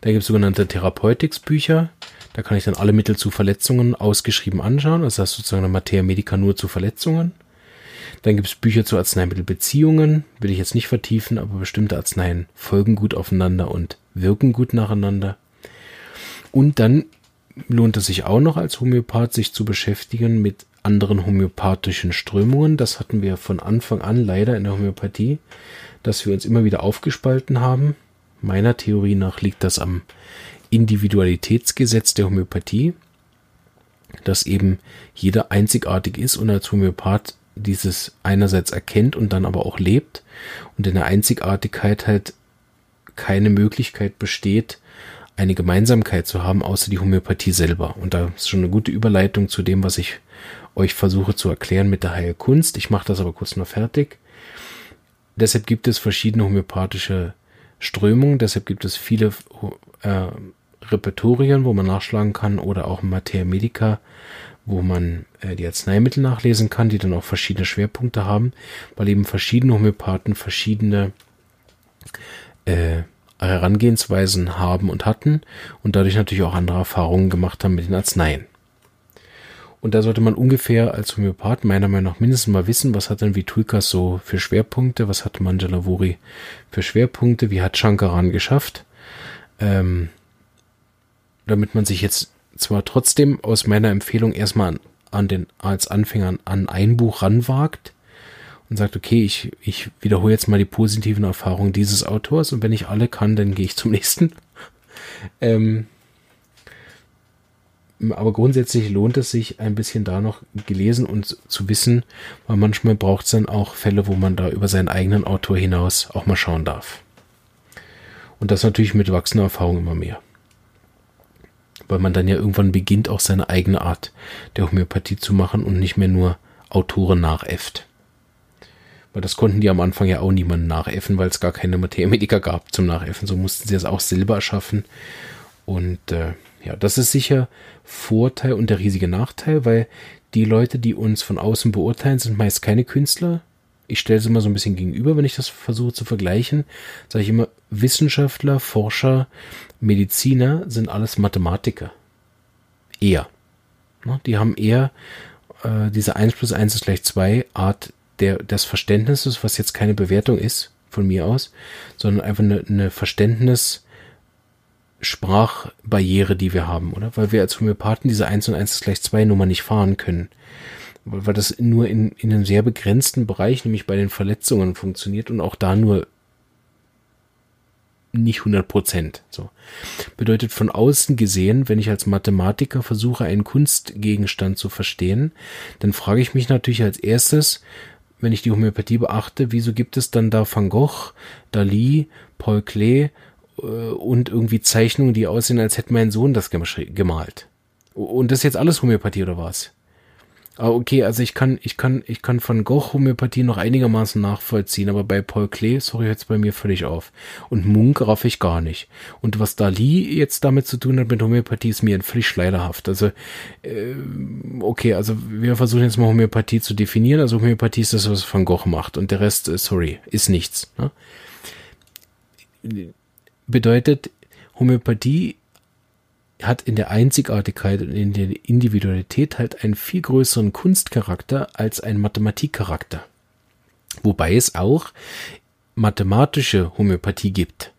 Da gibt es sogenannte Therapeutics-Bücher. Da kann ich dann alle Mittel zu Verletzungen ausgeschrieben anschauen. Das heißt sozusagen eine Materia Medica nur zu Verletzungen. Dann gibt es Bücher zu Arzneimittelbeziehungen, will ich jetzt nicht vertiefen, aber bestimmte Arzneien folgen gut aufeinander und wirken gut nacheinander. Und dann lohnt es sich auch noch als Homöopath, sich zu beschäftigen mit anderen homöopathischen Strömungen. Das hatten wir von Anfang an leider in der Homöopathie, dass wir uns immer wieder aufgespalten haben. Meiner Theorie nach liegt das am Individualitätsgesetz der Homöopathie, dass eben jeder einzigartig ist und als Homöopath dieses einerseits erkennt und dann aber auch lebt und in der Einzigartigkeit halt keine Möglichkeit besteht, eine Gemeinsamkeit zu haben, außer die Homöopathie selber. Und da ist schon eine gute Überleitung zu dem, was ich euch versuche zu erklären mit der Heilkunst. Ich mache das aber kurz noch fertig. Deshalb gibt es verschiedene homöopathische Strömungen, deshalb gibt es viele äh, Repertorien, wo man nachschlagen kann, oder auch Materia Medica, wo man äh, die Arzneimittel nachlesen kann, die dann auch verschiedene Schwerpunkte haben, weil eben verschiedene Homöopathen verschiedene äh, Herangehensweisen haben und hatten und dadurch natürlich auch andere Erfahrungen gemacht haben mit den Arzneien. Und da sollte man ungefähr als Homöopath meiner Meinung nach mindestens mal wissen, was hat denn Vitulkas so für Schwerpunkte, was hat Manjalavuri für Schwerpunkte, wie hat Shankaran geschafft, ähm, damit man sich jetzt zwar trotzdem aus meiner Empfehlung erstmal an, den, als Anfänger an ein Buch ranwagt, und sagt, okay, ich, ich wiederhole jetzt mal die positiven Erfahrungen dieses Autors und wenn ich alle kann, dann gehe ich zum nächsten. Ähm, aber grundsätzlich lohnt es sich ein bisschen da noch gelesen und zu wissen, weil manchmal braucht es dann auch Fälle, wo man da über seinen eigenen Autor hinaus auch mal schauen darf. Und das natürlich mit wachsender Erfahrung immer mehr. Weil man dann ja irgendwann beginnt, auch seine eigene Art der Homöopathie zu machen und nicht mehr nur Autoren nachäfft. Weil das konnten die am Anfang ja auch niemanden nachäffen, weil es gar keine Materia gab zum Nachäffen. So mussten sie es auch selber erschaffen. Und äh, ja, das ist sicher Vorteil und der riesige Nachteil, weil die Leute, die uns von außen beurteilen, sind meist keine Künstler. Ich stelle sie immer so ein bisschen gegenüber, wenn ich das versuche zu vergleichen. Sage ich immer, Wissenschaftler, Forscher, Mediziner sind alles Mathematiker. Eher. Ne? Die haben eher äh, diese 1 plus 1 ist gleich 2 Art der, des Verständnisses, was jetzt keine Bewertung ist von mir aus, sondern einfach eine, eine Verständnis, Sprachbarriere, die wir haben, oder? Weil wir als Homöopathen diese 1 und 1 ist gleich 2 Nummer nicht fahren können. Weil, weil das nur in, in einem sehr begrenzten Bereich, nämlich bei den Verletzungen funktioniert und auch da nur nicht 100 Prozent. So. Bedeutet von außen gesehen, wenn ich als Mathematiker versuche, einen Kunstgegenstand zu verstehen, dann frage ich mich natürlich als erstes, wenn ich die Homöopathie beachte, wieso gibt es dann da Van Gogh, Dali, Paul Klee äh, und irgendwie Zeichnungen, die aussehen, als hätte mein Sohn das gemalt. Und das ist jetzt alles Homöopathie oder was? Ah, okay, also ich kann, ich kann, ich kann von Gogh Homöopathie noch einigermaßen nachvollziehen, aber bei Paul Klee, sorry, hört es bei mir völlig auf. Und Munk raff ich gar nicht. Und was Dali jetzt damit zu tun hat mit Homöopathie, ist mir völlig schleiderhaft. Also, äh, okay, also wir versuchen jetzt mal Homöopathie zu definieren. Also Homöopathie ist das, was Van Gogh macht. Und der Rest, äh, sorry, ist nichts. Ne? Bedeutet, Homöopathie hat in der Einzigartigkeit und in der Individualität halt einen viel größeren Kunstcharakter als ein Mathematikcharakter. Wobei es auch mathematische Homöopathie gibt.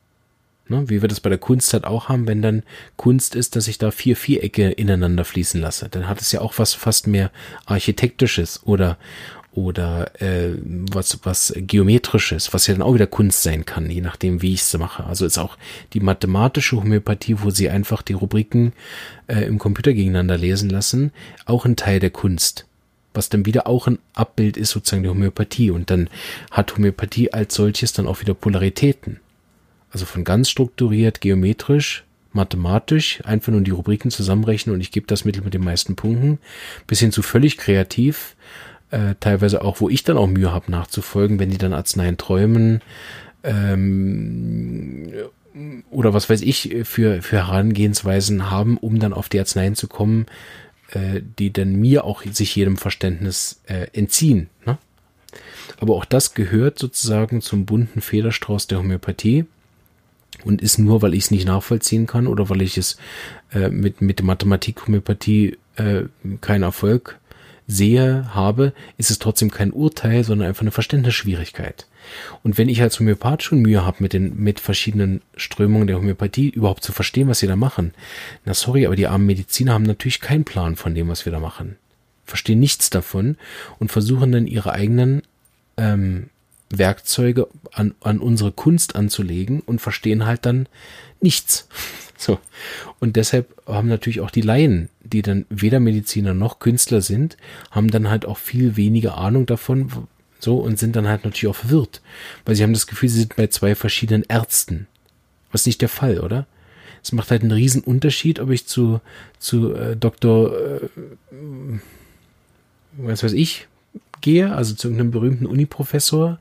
Ne, wie wir das bei der Kunst halt auch haben, wenn dann Kunst ist, dass ich da vier Vierecke ineinander fließen lasse, dann hat es ja auch was fast mehr architektisches oder oder äh, was, was geometrisches, was ja dann auch wieder Kunst sein kann, je nachdem, wie ich es mache. Also ist auch die mathematische Homöopathie, wo sie einfach die Rubriken äh, im Computer gegeneinander lesen lassen, auch ein Teil der Kunst. Was dann wieder auch ein Abbild ist, sozusagen der Homöopathie. Und dann hat Homöopathie als solches dann auch wieder Polaritäten. Also von ganz strukturiert, geometrisch, mathematisch, einfach nur die Rubriken zusammenrechnen und ich gebe das Mittel mit den meisten Punkten, bis hin zu völlig kreativ, äh, teilweise auch, wo ich dann auch Mühe habe nachzufolgen, wenn die dann Arzneien träumen ähm, oder was weiß ich für, für Herangehensweisen haben, um dann auf die Arzneien zu kommen, äh, die dann mir auch sich jedem Verständnis äh, entziehen. Ne? Aber auch das gehört sozusagen zum bunten Federstrauß der Homöopathie und ist nur, weil ich es nicht nachvollziehen kann oder weil ich es äh, mit, mit Mathematik Homöopathie äh, keinen Erfolg sehe, habe, ist es trotzdem kein Urteil, sondern einfach eine Verständnisschwierigkeit. Und wenn ich als Homöopath schon Mühe habe, mit den mit verschiedenen Strömungen der Homöopathie überhaupt zu verstehen, was sie da machen, na sorry, aber die armen Mediziner haben natürlich keinen Plan von dem, was wir da machen, verstehen nichts davon und versuchen dann ihre eigenen ähm, Werkzeuge an, an unsere Kunst anzulegen und verstehen halt dann nichts. So. Und deshalb haben natürlich auch die Laien, die dann weder Mediziner noch Künstler sind, haben dann halt auch viel weniger Ahnung davon, so, und sind dann halt natürlich auch verwirrt. Weil sie haben das Gefühl, sie sind bei zwei verschiedenen Ärzten. Was nicht der Fall, oder? Es macht halt einen riesen Unterschied, ob ich zu, zu äh, Dr. Äh, was weiß ich, gehe, also zu irgendeinem berühmten Uniprofessor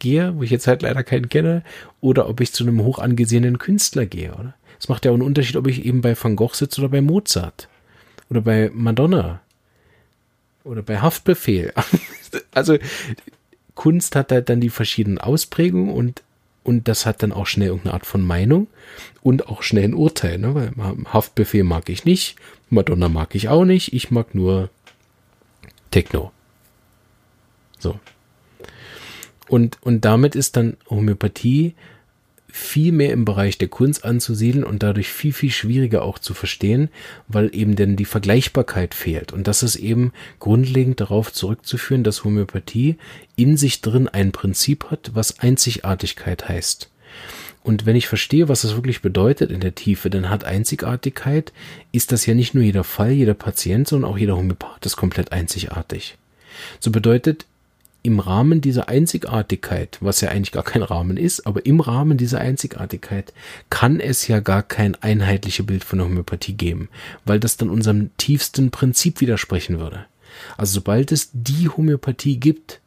gehe, wo ich jetzt halt leider keinen kenne, oder ob ich zu einem hoch angesehenen Künstler gehe, oder? Es macht ja auch einen Unterschied, ob ich eben bei Van Gogh sitze oder bei Mozart. Oder bei Madonna. Oder bei Haftbefehl. also Kunst hat halt dann die verschiedenen Ausprägungen und, und das hat dann auch schnell irgendeine Art von Meinung und auch schnell ein Urteil. Ne? Weil Haftbefehl mag ich nicht, Madonna mag ich auch nicht, ich mag nur Techno. So. Und, und damit ist dann Homöopathie viel mehr im Bereich der Kunst anzusiedeln und dadurch viel, viel schwieriger auch zu verstehen, weil eben denn die Vergleichbarkeit fehlt. Und das ist eben grundlegend darauf zurückzuführen, dass Homöopathie in sich drin ein Prinzip hat, was Einzigartigkeit heißt. Und wenn ich verstehe, was das wirklich bedeutet in der Tiefe, dann hat Einzigartigkeit, ist das ja nicht nur jeder Fall, jeder Patient, sondern auch jeder Homöopath ist komplett einzigartig. So bedeutet, im Rahmen dieser Einzigartigkeit, was ja eigentlich gar kein Rahmen ist, aber im Rahmen dieser Einzigartigkeit kann es ja gar kein einheitliches Bild von der Homöopathie geben, weil das dann unserem tiefsten Prinzip widersprechen würde. Also sobald es die Homöopathie gibt,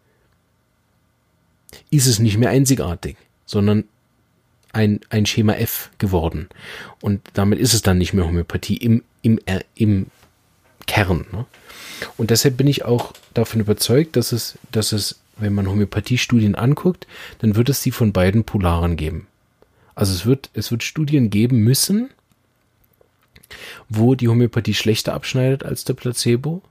ist es nicht mehr einzigartig, sondern ein, ein Schema F geworden. Und damit ist es dann nicht mehr Homöopathie im, im, äh, im Kern. Ne? Und deshalb bin ich auch davon überzeugt, dass es, dass es, wenn man Homöopathiestudien anguckt, dann wird es sie von beiden Polaren geben. Also es wird, es wird Studien geben müssen, wo die Homöopathie schlechter abschneidet als der Placebo.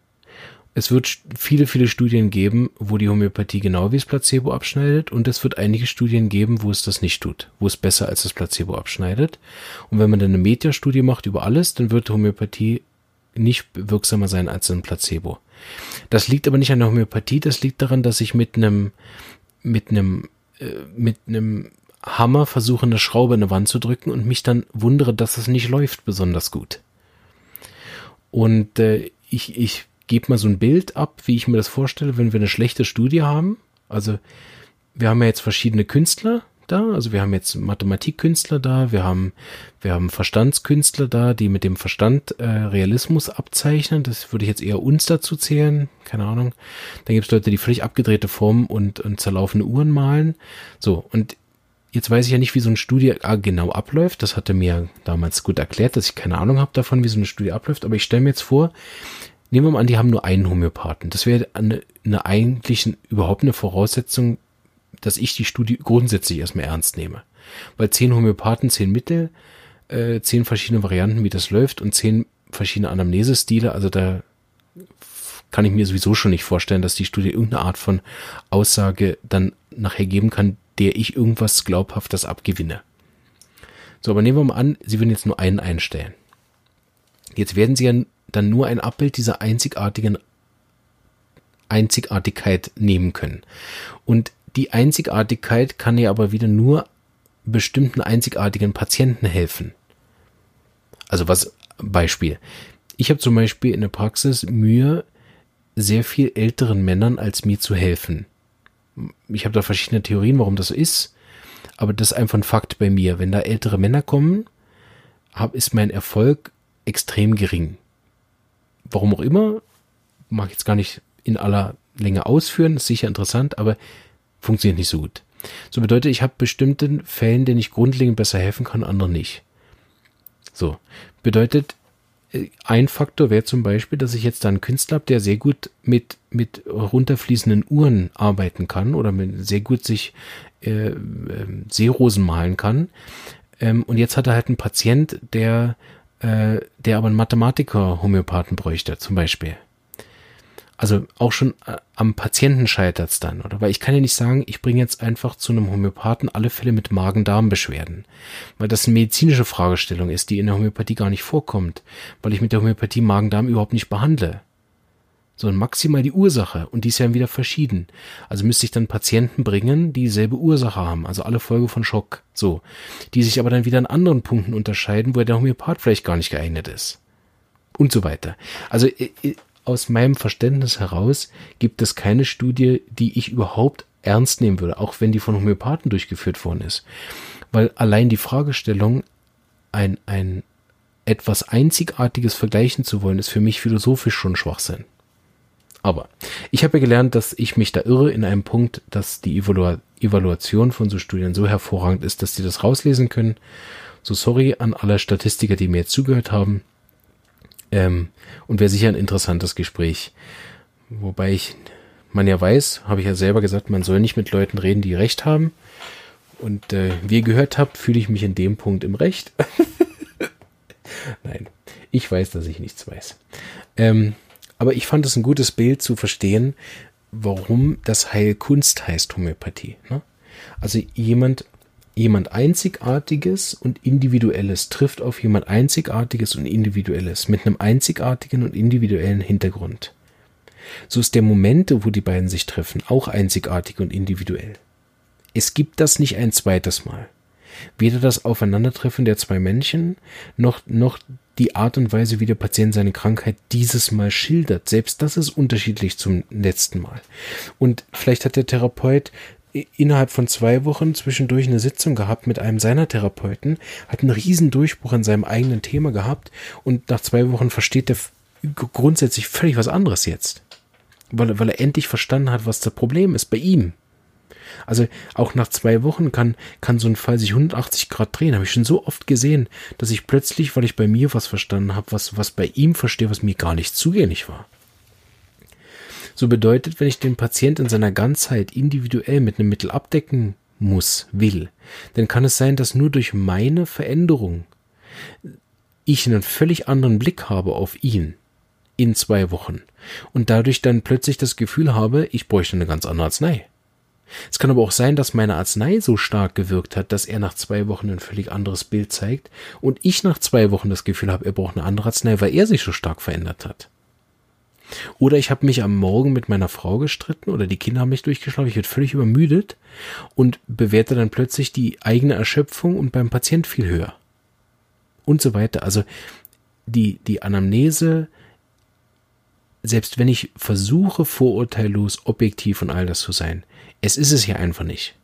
Es wird viele, viele Studien geben, wo die Homöopathie genau wie das Placebo abschneidet und es wird einige Studien geben, wo es das nicht tut, wo es besser als das Placebo abschneidet. Und wenn man dann eine Meta-Studie macht über alles, dann wird Homöopathie nicht wirksamer sein als ein Placebo. Das liegt aber nicht an der Homöopathie, das liegt daran, dass ich mit einem mit einem äh, mit einem Hammer versuche, eine Schraube in eine Wand zu drücken und mich dann wundere, dass es nicht läuft besonders gut. Und äh, ich, ich gebe mal so ein Bild ab, wie ich mir das vorstelle, wenn wir eine schlechte Studie haben. Also wir haben ja jetzt verschiedene Künstler, da. Also wir haben jetzt Mathematikkünstler da, wir haben, wir haben Verstandskünstler da, die mit dem Verstand äh, Realismus abzeichnen. Das würde ich jetzt eher uns dazu zählen, keine Ahnung. Dann gibt es Leute, die völlig abgedrehte Formen und, und zerlaufene Uhren malen. So, und jetzt weiß ich ja nicht, wie so eine Studie ah, genau abläuft. Das hatte mir damals gut erklärt, dass ich keine Ahnung habe davon, wie so eine Studie abläuft. Aber ich stelle mir jetzt vor, nehmen wir mal an, die haben nur einen Homöopathen. Das wäre eine, eine eigentlich überhaupt eine Voraussetzung dass ich die Studie grundsätzlich erstmal ernst nehme. Weil zehn Homöopathen, zehn Mittel, äh, zehn verschiedene Varianten, wie das läuft und zehn verschiedene Anamnesestile, also da kann ich mir sowieso schon nicht vorstellen, dass die Studie irgendeine Art von Aussage dann nachher geben kann, der ich irgendwas Glaubhaftes abgewinne. So, aber nehmen wir mal an, Sie würden jetzt nur einen einstellen. Jetzt werden Sie dann nur ein Abbild dieser einzigartigen Einzigartigkeit nehmen können. Und die Einzigartigkeit kann ja aber wieder nur bestimmten einzigartigen Patienten helfen. Also was Beispiel. Ich habe zum Beispiel in der Praxis Mühe, sehr viel älteren Männern als mir zu helfen. Ich habe da verschiedene Theorien, warum das so ist, aber das ist einfach ein Fakt bei mir. Wenn da ältere Männer kommen, hab, ist mein Erfolg extrem gering. Warum auch immer, mag ich jetzt gar nicht in aller Länge ausführen, ist sicher interessant, aber funktioniert nicht so gut. So bedeutet, ich habe bestimmten Fällen, denen ich grundlegend besser helfen kann, anderen nicht. So. Bedeutet, äh, ein Faktor wäre zum Beispiel, dass ich jetzt da einen Künstler habe, der sehr gut mit, mit runterfließenden Uhren arbeiten kann oder mit, sehr gut sich äh, äh, Seerosen malen kann. Ähm, und jetzt hat er halt einen Patient, der, äh, der aber einen Mathematiker-Homöopathen bräuchte, zum Beispiel. Also auch schon äh, am Patienten scheitert es dann, oder? Weil ich kann ja nicht sagen, ich bringe jetzt einfach zu einem Homöopathen alle Fälle mit Magen-Darm-Beschwerden. Weil das eine medizinische Fragestellung ist, die in der Homöopathie gar nicht vorkommt. Weil ich mit der Homöopathie Magen-Darm überhaupt nicht behandle. Sondern maximal die Ursache. Und die ist ja wieder verschieden. Also müsste ich dann Patienten bringen, die dieselbe Ursache haben. Also alle Folge von Schock. So. Die sich aber dann wieder an anderen Punkten unterscheiden, wo der Homöopath vielleicht gar nicht geeignet ist. Und so weiter. Also äh, äh, aus meinem Verständnis heraus gibt es keine Studie, die ich überhaupt ernst nehmen würde, auch wenn die von Homöopathen durchgeführt worden ist. Weil allein die Fragestellung, ein, ein etwas Einzigartiges vergleichen zu wollen, ist für mich philosophisch schon Schwachsinn. Aber ich habe ja gelernt, dass ich mich da irre in einem Punkt, dass die Evalu Evaluation von so Studien so hervorragend ist, dass die das rauslesen können. So sorry an alle Statistiker, die mir jetzt zugehört haben. Ähm, und wäre sicher ein interessantes Gespräch. Wobei ich, man ja weiß, habe ich ja selber gesagt, man soll nicht mit Leuten reden, die Recht haben. Und äh, wie ihr gehört habt, fühle ich mich in dem Punkt im Recht. Nein, ich weiß, dass ich nichts weiß. Ähm, aber ich fand es ein gutes Bild zu verstehen, warum das Heilkunst heißt Homöopathie. Ne? Also jemand, jemand Einzigartiges und Individuelles trifft auf jemand Einzigartiges und Individuelles mit einem einzigartigen und individuellen Hintergrund. So ist der Moment, wo die beiden sich treffen, auch einzigartig und individuell. Es gibt das nicht ein zweites Mal. Weder das Aufeinandertreffen der zwei Männchen, noch, noch die Art und Weise, wie der Patient seine Krankheit dieses Mal schildert. Selbst das ist unterschiedlich zum letzten Mal. Und vielleicht hat der Therapeut innerhalb von zwei Wochen zwischendurch eine Sitzung gehabt mit einem seiner Therapeuten, hat einen riesen Durchbruch in seinem eigenen Thema gehabt und nach zwei Wochen versteht er grundsätzlich völlig was anderes jetzt. Weil, weil er endlich verstanden hat, was das Problem ist bei ihm. Also auch nach zwei Wochen kann, kann so ein Fall sich 180 Grad drehen. Habe ich schon so oft gesehen, dass ich plötzlich, weil ich bei mir was verstanden habe, was, was bei ihm verstehe, was mir gar nicht zugänglich war. So bedeutet, wenn ich den Patient in seiner Ganzheit individuell mit einem Mittel abdecken muss, will, dann kann es sein, dass nur durch meine Veränderung ich einen völlig anderen Blick habe auf ihn in zwei Wochen und dadurch dann plötzlich das Gefühl habe, ich bräuchte eine ganz andere Arznei. Es kann aber auch sein, dass meine Arznei so stark gewirkt hat, dass er nach zwei Wochen ein völlig anderes Bild zeigt und ich nach zwei Wochen das Gefühl habe, er braucht eine andere Arznei, weil er sich so stark verändert hat. Oder ich habe mich am Morgen mit meiner Frau gestritten oder die Kinder haben mich durchgeschlafen, ich werde völlig übermüdet und bewerte dann plötzlich die eigene Erschöpfung und beim Patient viel höher. Und so weiter. Also die, die Anamnese, selbst wenn ich versuche, vorurteillos, objektiv und all das zu sein, es ist es hier einfach nicht.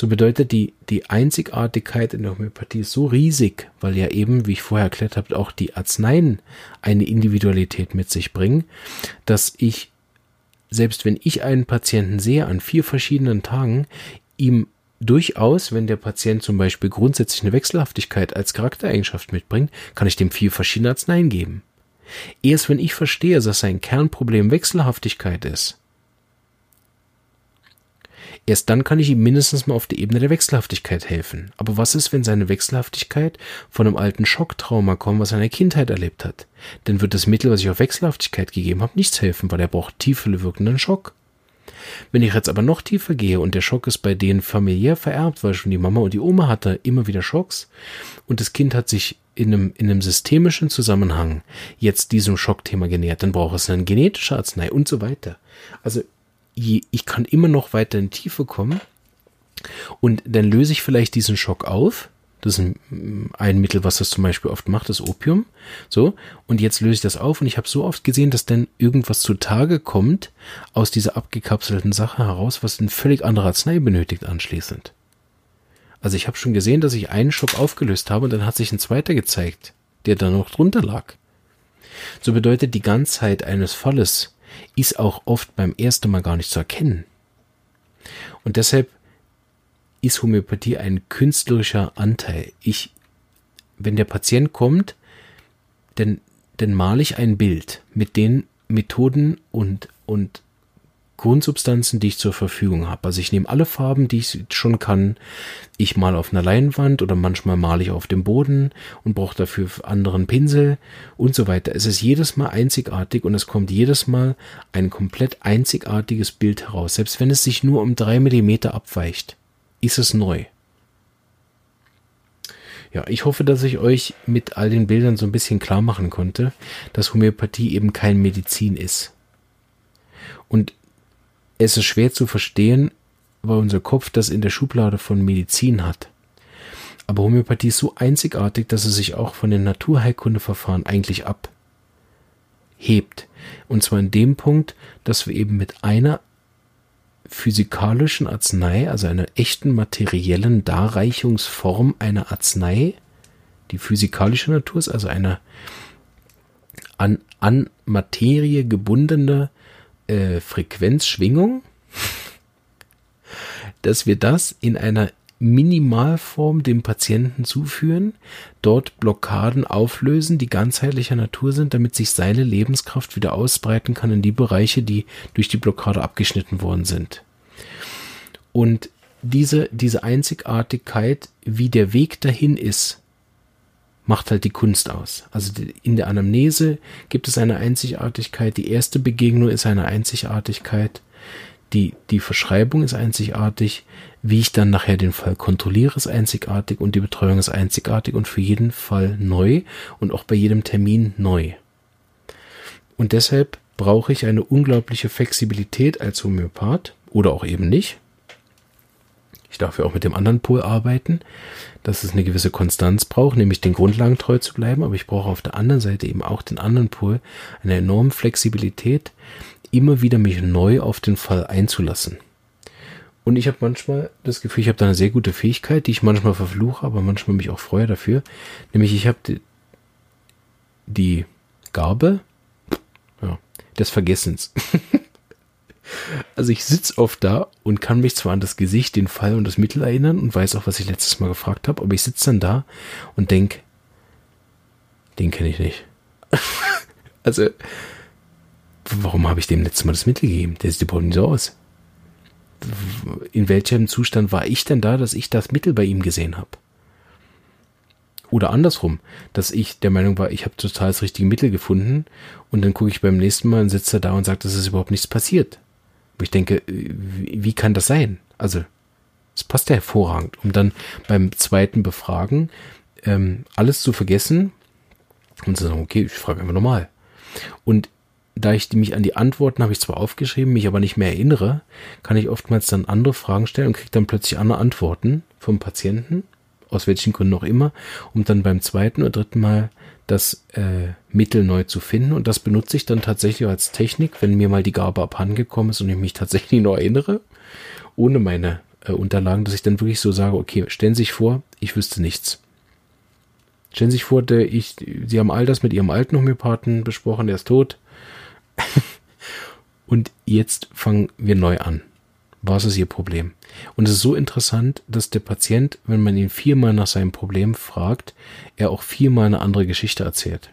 So bedeutet die, die Einzigartigkeit in der Homöopathie so riesig, weil ja eben, wie ich vorher erklärt habe, auch die Arzneien eine Individualität mit sich bringen, dass ich, selbst wenn ich einen Patienten sehe an vier verschiedenen Tagen, ihm durchaus, wenn der Patient zum Beispiel grundsätzlich eine Wechselhaftigkeit als Charaktereigenschaft mitbringt, kann ich dem vier verschiedene Arzneien geben. Erst wenn ich verstehe, dass sein Kernproblem Wechselhaftigkeit ist, Erst dann kann ich ihm mindestens mal auf der Ebene der Wechselhaftigkeit helfen. Aber was ist, wenn seine Wechselhaftigkeit von einem alten Schocktrauma kommt, was er in der Kindheit erlebt hat? Dann wird das Mittel, was ich auf Wechselhaftigkeit gegeben habe, nichts helfen, weil er braucht tiefer wirkenden Schock. Wenn ich jetzt aber noch tiefer gehe und der Schock ist bei denen familiär vererbt, weil schon die Mama und die Oma hatte immer wieder Schocks und das Kind hat sich in einem, in einem systemischen Zusammenhang jetzt diesem Schockthema genähert, dann braucht es eine genetische Arznei und so weiter. Also ich kann immer noch weiter in Tiefe kommen und dann löse ich vielleicht diesen Schock auf. Das ist ein, ein Mittel, was das zum Beispiel oft macht, das Opium. So, und jetzt löse ich das auf und ich habe so oft gesehen, dass dann irgendwas zutage kommt aus dieser abgekapselten Sache heraus, was ein völlig anderer Arznei benötigt anschließend. Also ich habe schon gesehen, dass ich einen Schock aufgelöst habe und dann hat sich ein zweiter gezeigt, der da noch drunter lag. So bedeutet die Ganzheit eines Falles ist auch oft beim ersten Mal gar nicht zu erkennen. Und deshalb ist Homöopathie ein künstlerischer Anteil. Ich, wenn der Patient kommt, dann, dann male ich ein Bild mit den Methoden und, und Grundsubstanzen, die ich zur Verfügung habe. Also ich nehme alle Farben, die ich schon kann. Ich male auf einer Leinwand oder manchmal male ich auf dem Boden und brauche dafür anderen Pinsel und so weiter. Es ist jedes Mal einzigartig und es kommt jedes Mal ein komplett einzigartiges Bild heraus. Selbst wenn es sich nur um drei Millimeter abweicht, ist es neu. Ja, ich hoffe, dass ich euch mit all den Bildern so ein bisschen klar machen konnte, dass Homöopathie eben kein Medizin ist. Und es ist schwer zu verstehen, weil unser Kopf das in der Schublade von Medizin hat. Aber Homöopathie ist so einzigartig, dass es sich auch von den Naturheilkundeverfahren eigentlich abhebt. Und zwar in dem Punkt, dass wir eben mit einer physikalischen Arznei, also einer echten materiellen Darreichungsform einer Arznei, die physikalische Natur ist, also eine an, an Materie gebundene äh, Frequenzschwingung, dass wir das in einer Minimalform dem Patienten zuführen, dort Blockaden auflösen, die ganzheitlicher Natur sind, damit sich seine Lebenskraft wieder ausbreiten kann in die Bereiche, die durch die Blockade abgeschnitten worden sind. Und diese, diese Einzigartigkeit, wie der Weg dahin ist, macht halt die Kunst aus. Also in der Anamnese gibt es eine Einzigartigkeit, die erste Begegnung ist eine Einzigartigkeit, die, die Verschreibung ist einzigartig, wie ich dann nachher den Fall kontrolliere, ist einzigartig und die Betreuung ist einzigartig und für jeden Fall neu und auch bei jedem Termin neu. Und deshalb brauche ich eine unglaubliche Flexibilität als Homöopath oder auch eben nicht. Ich darf ja auch mit dem anderen Pol arbeiten, dass es eine gewisse Konstanz braucht, nämlich den Grundlagen treu zu bleiben, aber ich brauche auf der anderen Seite eben auch den anderen Pol, eine enorme Flexibilität, immer wieder mich neu auf den Fall einzulassen. Und ich habe manchmal das Gefühl, ich habe da eine sehr gute Fähigkeit, die ich manchmal verfluche, aber manchmal mich auch freue dafür. Nämlich ich habe die, die Gabe ja, des Vergessens. also ich sitze oft da und kann mich zwar an das Gesicht, den Fall und das Mittel erinnern und weiß auch, was ich letztes Mal gefragt habe, aber ich sitze dann da und denke, den kenne ich nicht. also warum habe ich dem letztes Mal das Mittel gegeben? Der sieht überhaupt nicht so aus. In welchem Zustand war ich denn da, dass ich das Mittel bei ihm gesehen habe? Oder andersrum, dass ich der Meinung war, ich habe total das richtige Mittel gefunden und dann gucke ich beim nächsten Mal und sitze da und sage, dass es überhaupt nichts passiert. Wo ich denke, wie, wie kann das sein? Also, es passt ja hervorragend, um dann beim zweiten Befragen ähm, alles zu vergessen und zu sagen, okay, ich frage einfach nochmal. Und da ich mich an die Antworten habe ich zwar aufgeschrieben, mich aber nicht mehr erinnere, kann ich oftmals dann andere Fragen stellen und kriege dann plötzlich andere Antworten vom Patienten, aus welchen Gründen auch immer, um dann beim zweiten oder dritten Mal das äh, Mittel neu zu finden. Und das benutze ich dann tatsächlich als Technik, wenn mir mal die Gabe abhandengekommen ist und ich mich tatsächlich noch erinnere, ohne meine äh, Unterlagen, dass ich dann wirklich so sage, okay, stellen Sie sich vor, ich wüsste nichts. Stellen Sie sich vor, der, ich, Sie haben all das mit Ihrem alten Homöopathen besprochen, der ist tot und jetzt fangen wir neu an. Was ist Ihr Problem? Und es ist so interessant, dass der Patient, wenn man ihn viermal nach seinem Problem fragt, er auch viermal eine andere Geschichte erzählt.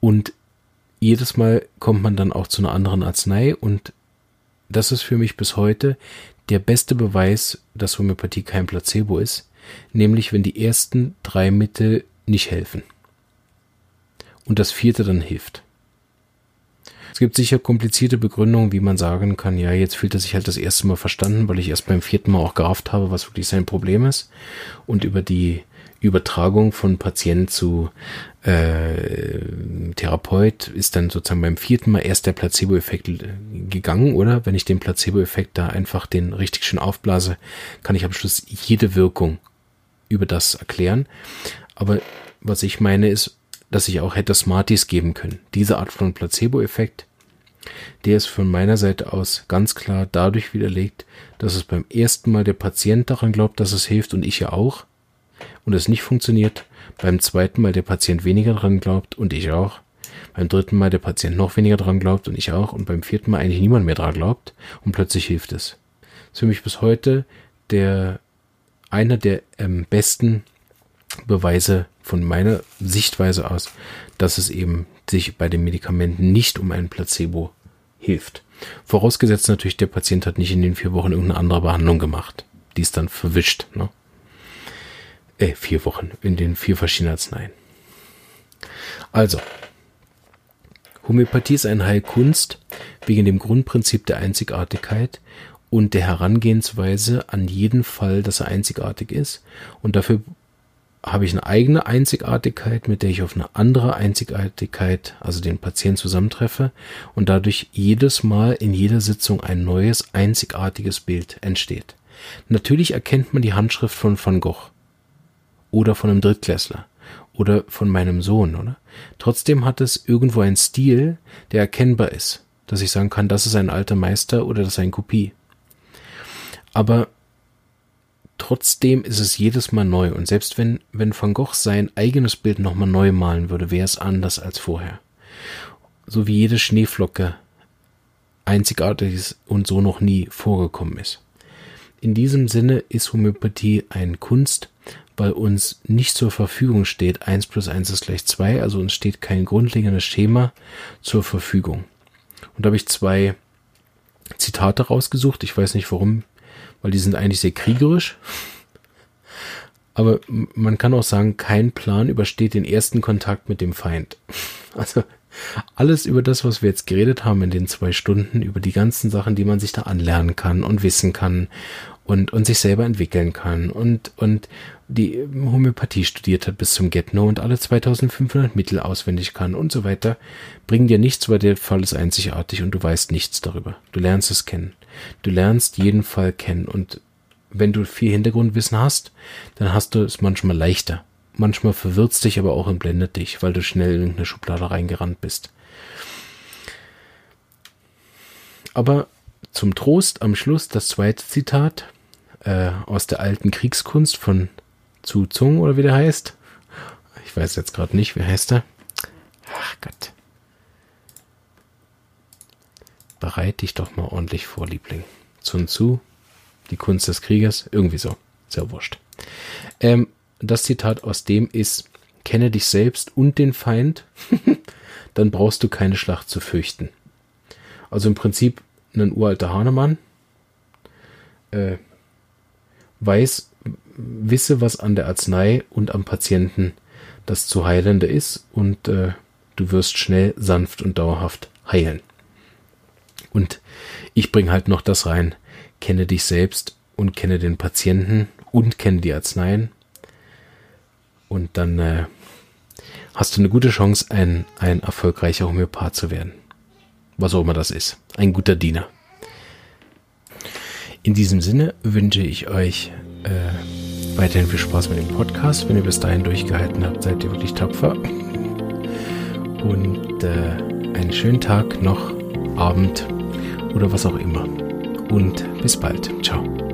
Und jedes Mal kommt man dann auch zu einer anderen Arznei und das ist für mich bis heute der beste Beweis, dass Homöopathie kein Placebo ist, nämlich wenn die ersten drei Mittel nicht helfen und das vierte dann hilft. Es gibt sicher komplizierte Begründungen, wie man sagen kann, ja, jetzt fühlt er sich halt das erste Mal verstanden, weil ich erst beim vierten Mal auch gerafft habe, was wirklich sein Problem ist. Und über die Übertragung von Patient zu äh, Therapeut ist dann sozusagen beim vierten Mal erst der Placebo-Effekt gegangen, oder? Wenn ich den Placebo-Effekt da einfach den richtig schön aufblase, kann ich am Schluss jede Wirkung über das erklären. Aber was ich meine ist, dass ich auch hätte Smarties geben können. Diese Art von Placebo-Effekt der ist von meiner Seite aus ganz klar dadurch widerlegt, dass es beim ersten Mal der Patient daran glaubt, dass es hilft und ich ja auch und es nicht funktioniert, beim zweiten Mal der Patient weniger daran glaubt und ich auch, beim dritten Mal der Patient noch weniger daran glaubt und ich auch und beim vierten Mal eigentlich niemand mehr daran glaubt und plötzlich hilft es. Das ist für mich bis heute der einer der ähm, besten Beweise von meiner Sichtweise aus, dass es eben sich bei den Medikamenten nicht um ein Placebo hilft. Vorausgesetzt natürlich, der Patient hat nicht in den vier Wochen irgendeine andere Behandlung gemacht. Die ist dann verwischt. Ne? Äh, vier Wochen in den vier verschiedenen Arzneien. Also, Homöopathie ist eine Heilkunst wegen dem Grundprinzip der Einzigartigkeit und der Herangehensweise an jeden Fall, dass er einzigartig ist. Und dafür habe ich eine eigene Einzigartigkeit, mit der ich auf eine andere Einzigartigkeit, also den Patienten zusammentreffe und dadurch jedes Mal in jeder Sitzung ein neues, einzigartiges Bild entsteht. Natürlich erkennt man die Handschrift von Van Gogh oder von einem Drittklässler oder von meinem Sohn, oder? Trotzdem hat es irgendwo einen Stil, der erkennbar ist, dass ich sagen kann, das ist ein alter Meister oder das ist eine Kopie. Aber Trotzdem ist es jedes Mal neu und selbst wenn, wenn Van Gogh sein eigenes Bild nochmal neu malen würde, wäre es anders als vorher. So wie jede Schneeflocke einzigartig ist und so noch nie vorgekommen ist. in diesem Sinne ist Homöopathie ein Kunst, weil uns nicht zur Verfügung steht, 1 plus 1 ist gleich 2, also uns steht kein grundlegendes Schema zur Verfügung. Und da habe ich zwei Zitate rausgesucht. Ich weiß nicht warum, weil die sind eigentlich sehr kriegerisch. Aber man kann auch sagen, kein Plan übersteht den ersten Kontakt mit dem Feind. Also alles über das, was wir jetzt geredet haben in den zwei Stunden, über die ganzen Sachen, die man sich da anlernen kann und wissen kann und, und sich selber entwickeln kann und, und die Homöopathie studiert hat bis zum Get-No und alle 2500 Mittel auswendig kann und so weiter, bringen dir nichts, weil der Fall ist einzigartig und du weißt nichts darüber. Du lernst es kennen. Du lernst jeden Fall kennen und wenn du viel Hintergrundwissen hast, dann hast du es manchmal leichter. Manchmal verwirrt's dich aber auch und blendet dich, weil du schnell in irgendeine Schublade reingerannt bist. Aber zum Trost am Schluss das zweite Zitat äh, aus der alten Kriegskunst von Zu Zung oder wie der heißt. Ich weiß jetzt gerade nicht, wie heißt er. Ach Gott. Bereit dich doch mal ordentlich vor, Liebling. Sun Tzu, die Kunst des Kriegers, irgendwie so. Sehr wurscht. Ähm, das Zitat aus dem ist, kenne dich selbst und den Feind, dann brauchst du keine Schlacht zu fürchten. Also im Prinzip ein uralter Hahnemann, äh, weiß, wisse, was an der Arznei und am Patienten das zu heilende ist und äh, du wirst schnell, sanft und dauerhaft heilen. Und ich bringe halt noch das rein, kenne dich selbst und kenne den Patienten und kenne die Arzneien. Und dann äh, hast du eine gute Chance, ein, ein erfolgreicher Homöopath zu werden. Was auch immer das ist. Ein guter Diener. In diesem Sinne wünsche ich euch äh, weiterhin viel Spaß mit dem Podcast. Wenn ihr bis dahin durchgehalten habt, seid ihr wirklich tapfer. Und äh, einen schönen Tag noch, Abend oder was auch immer. Und bis bald. Ciao.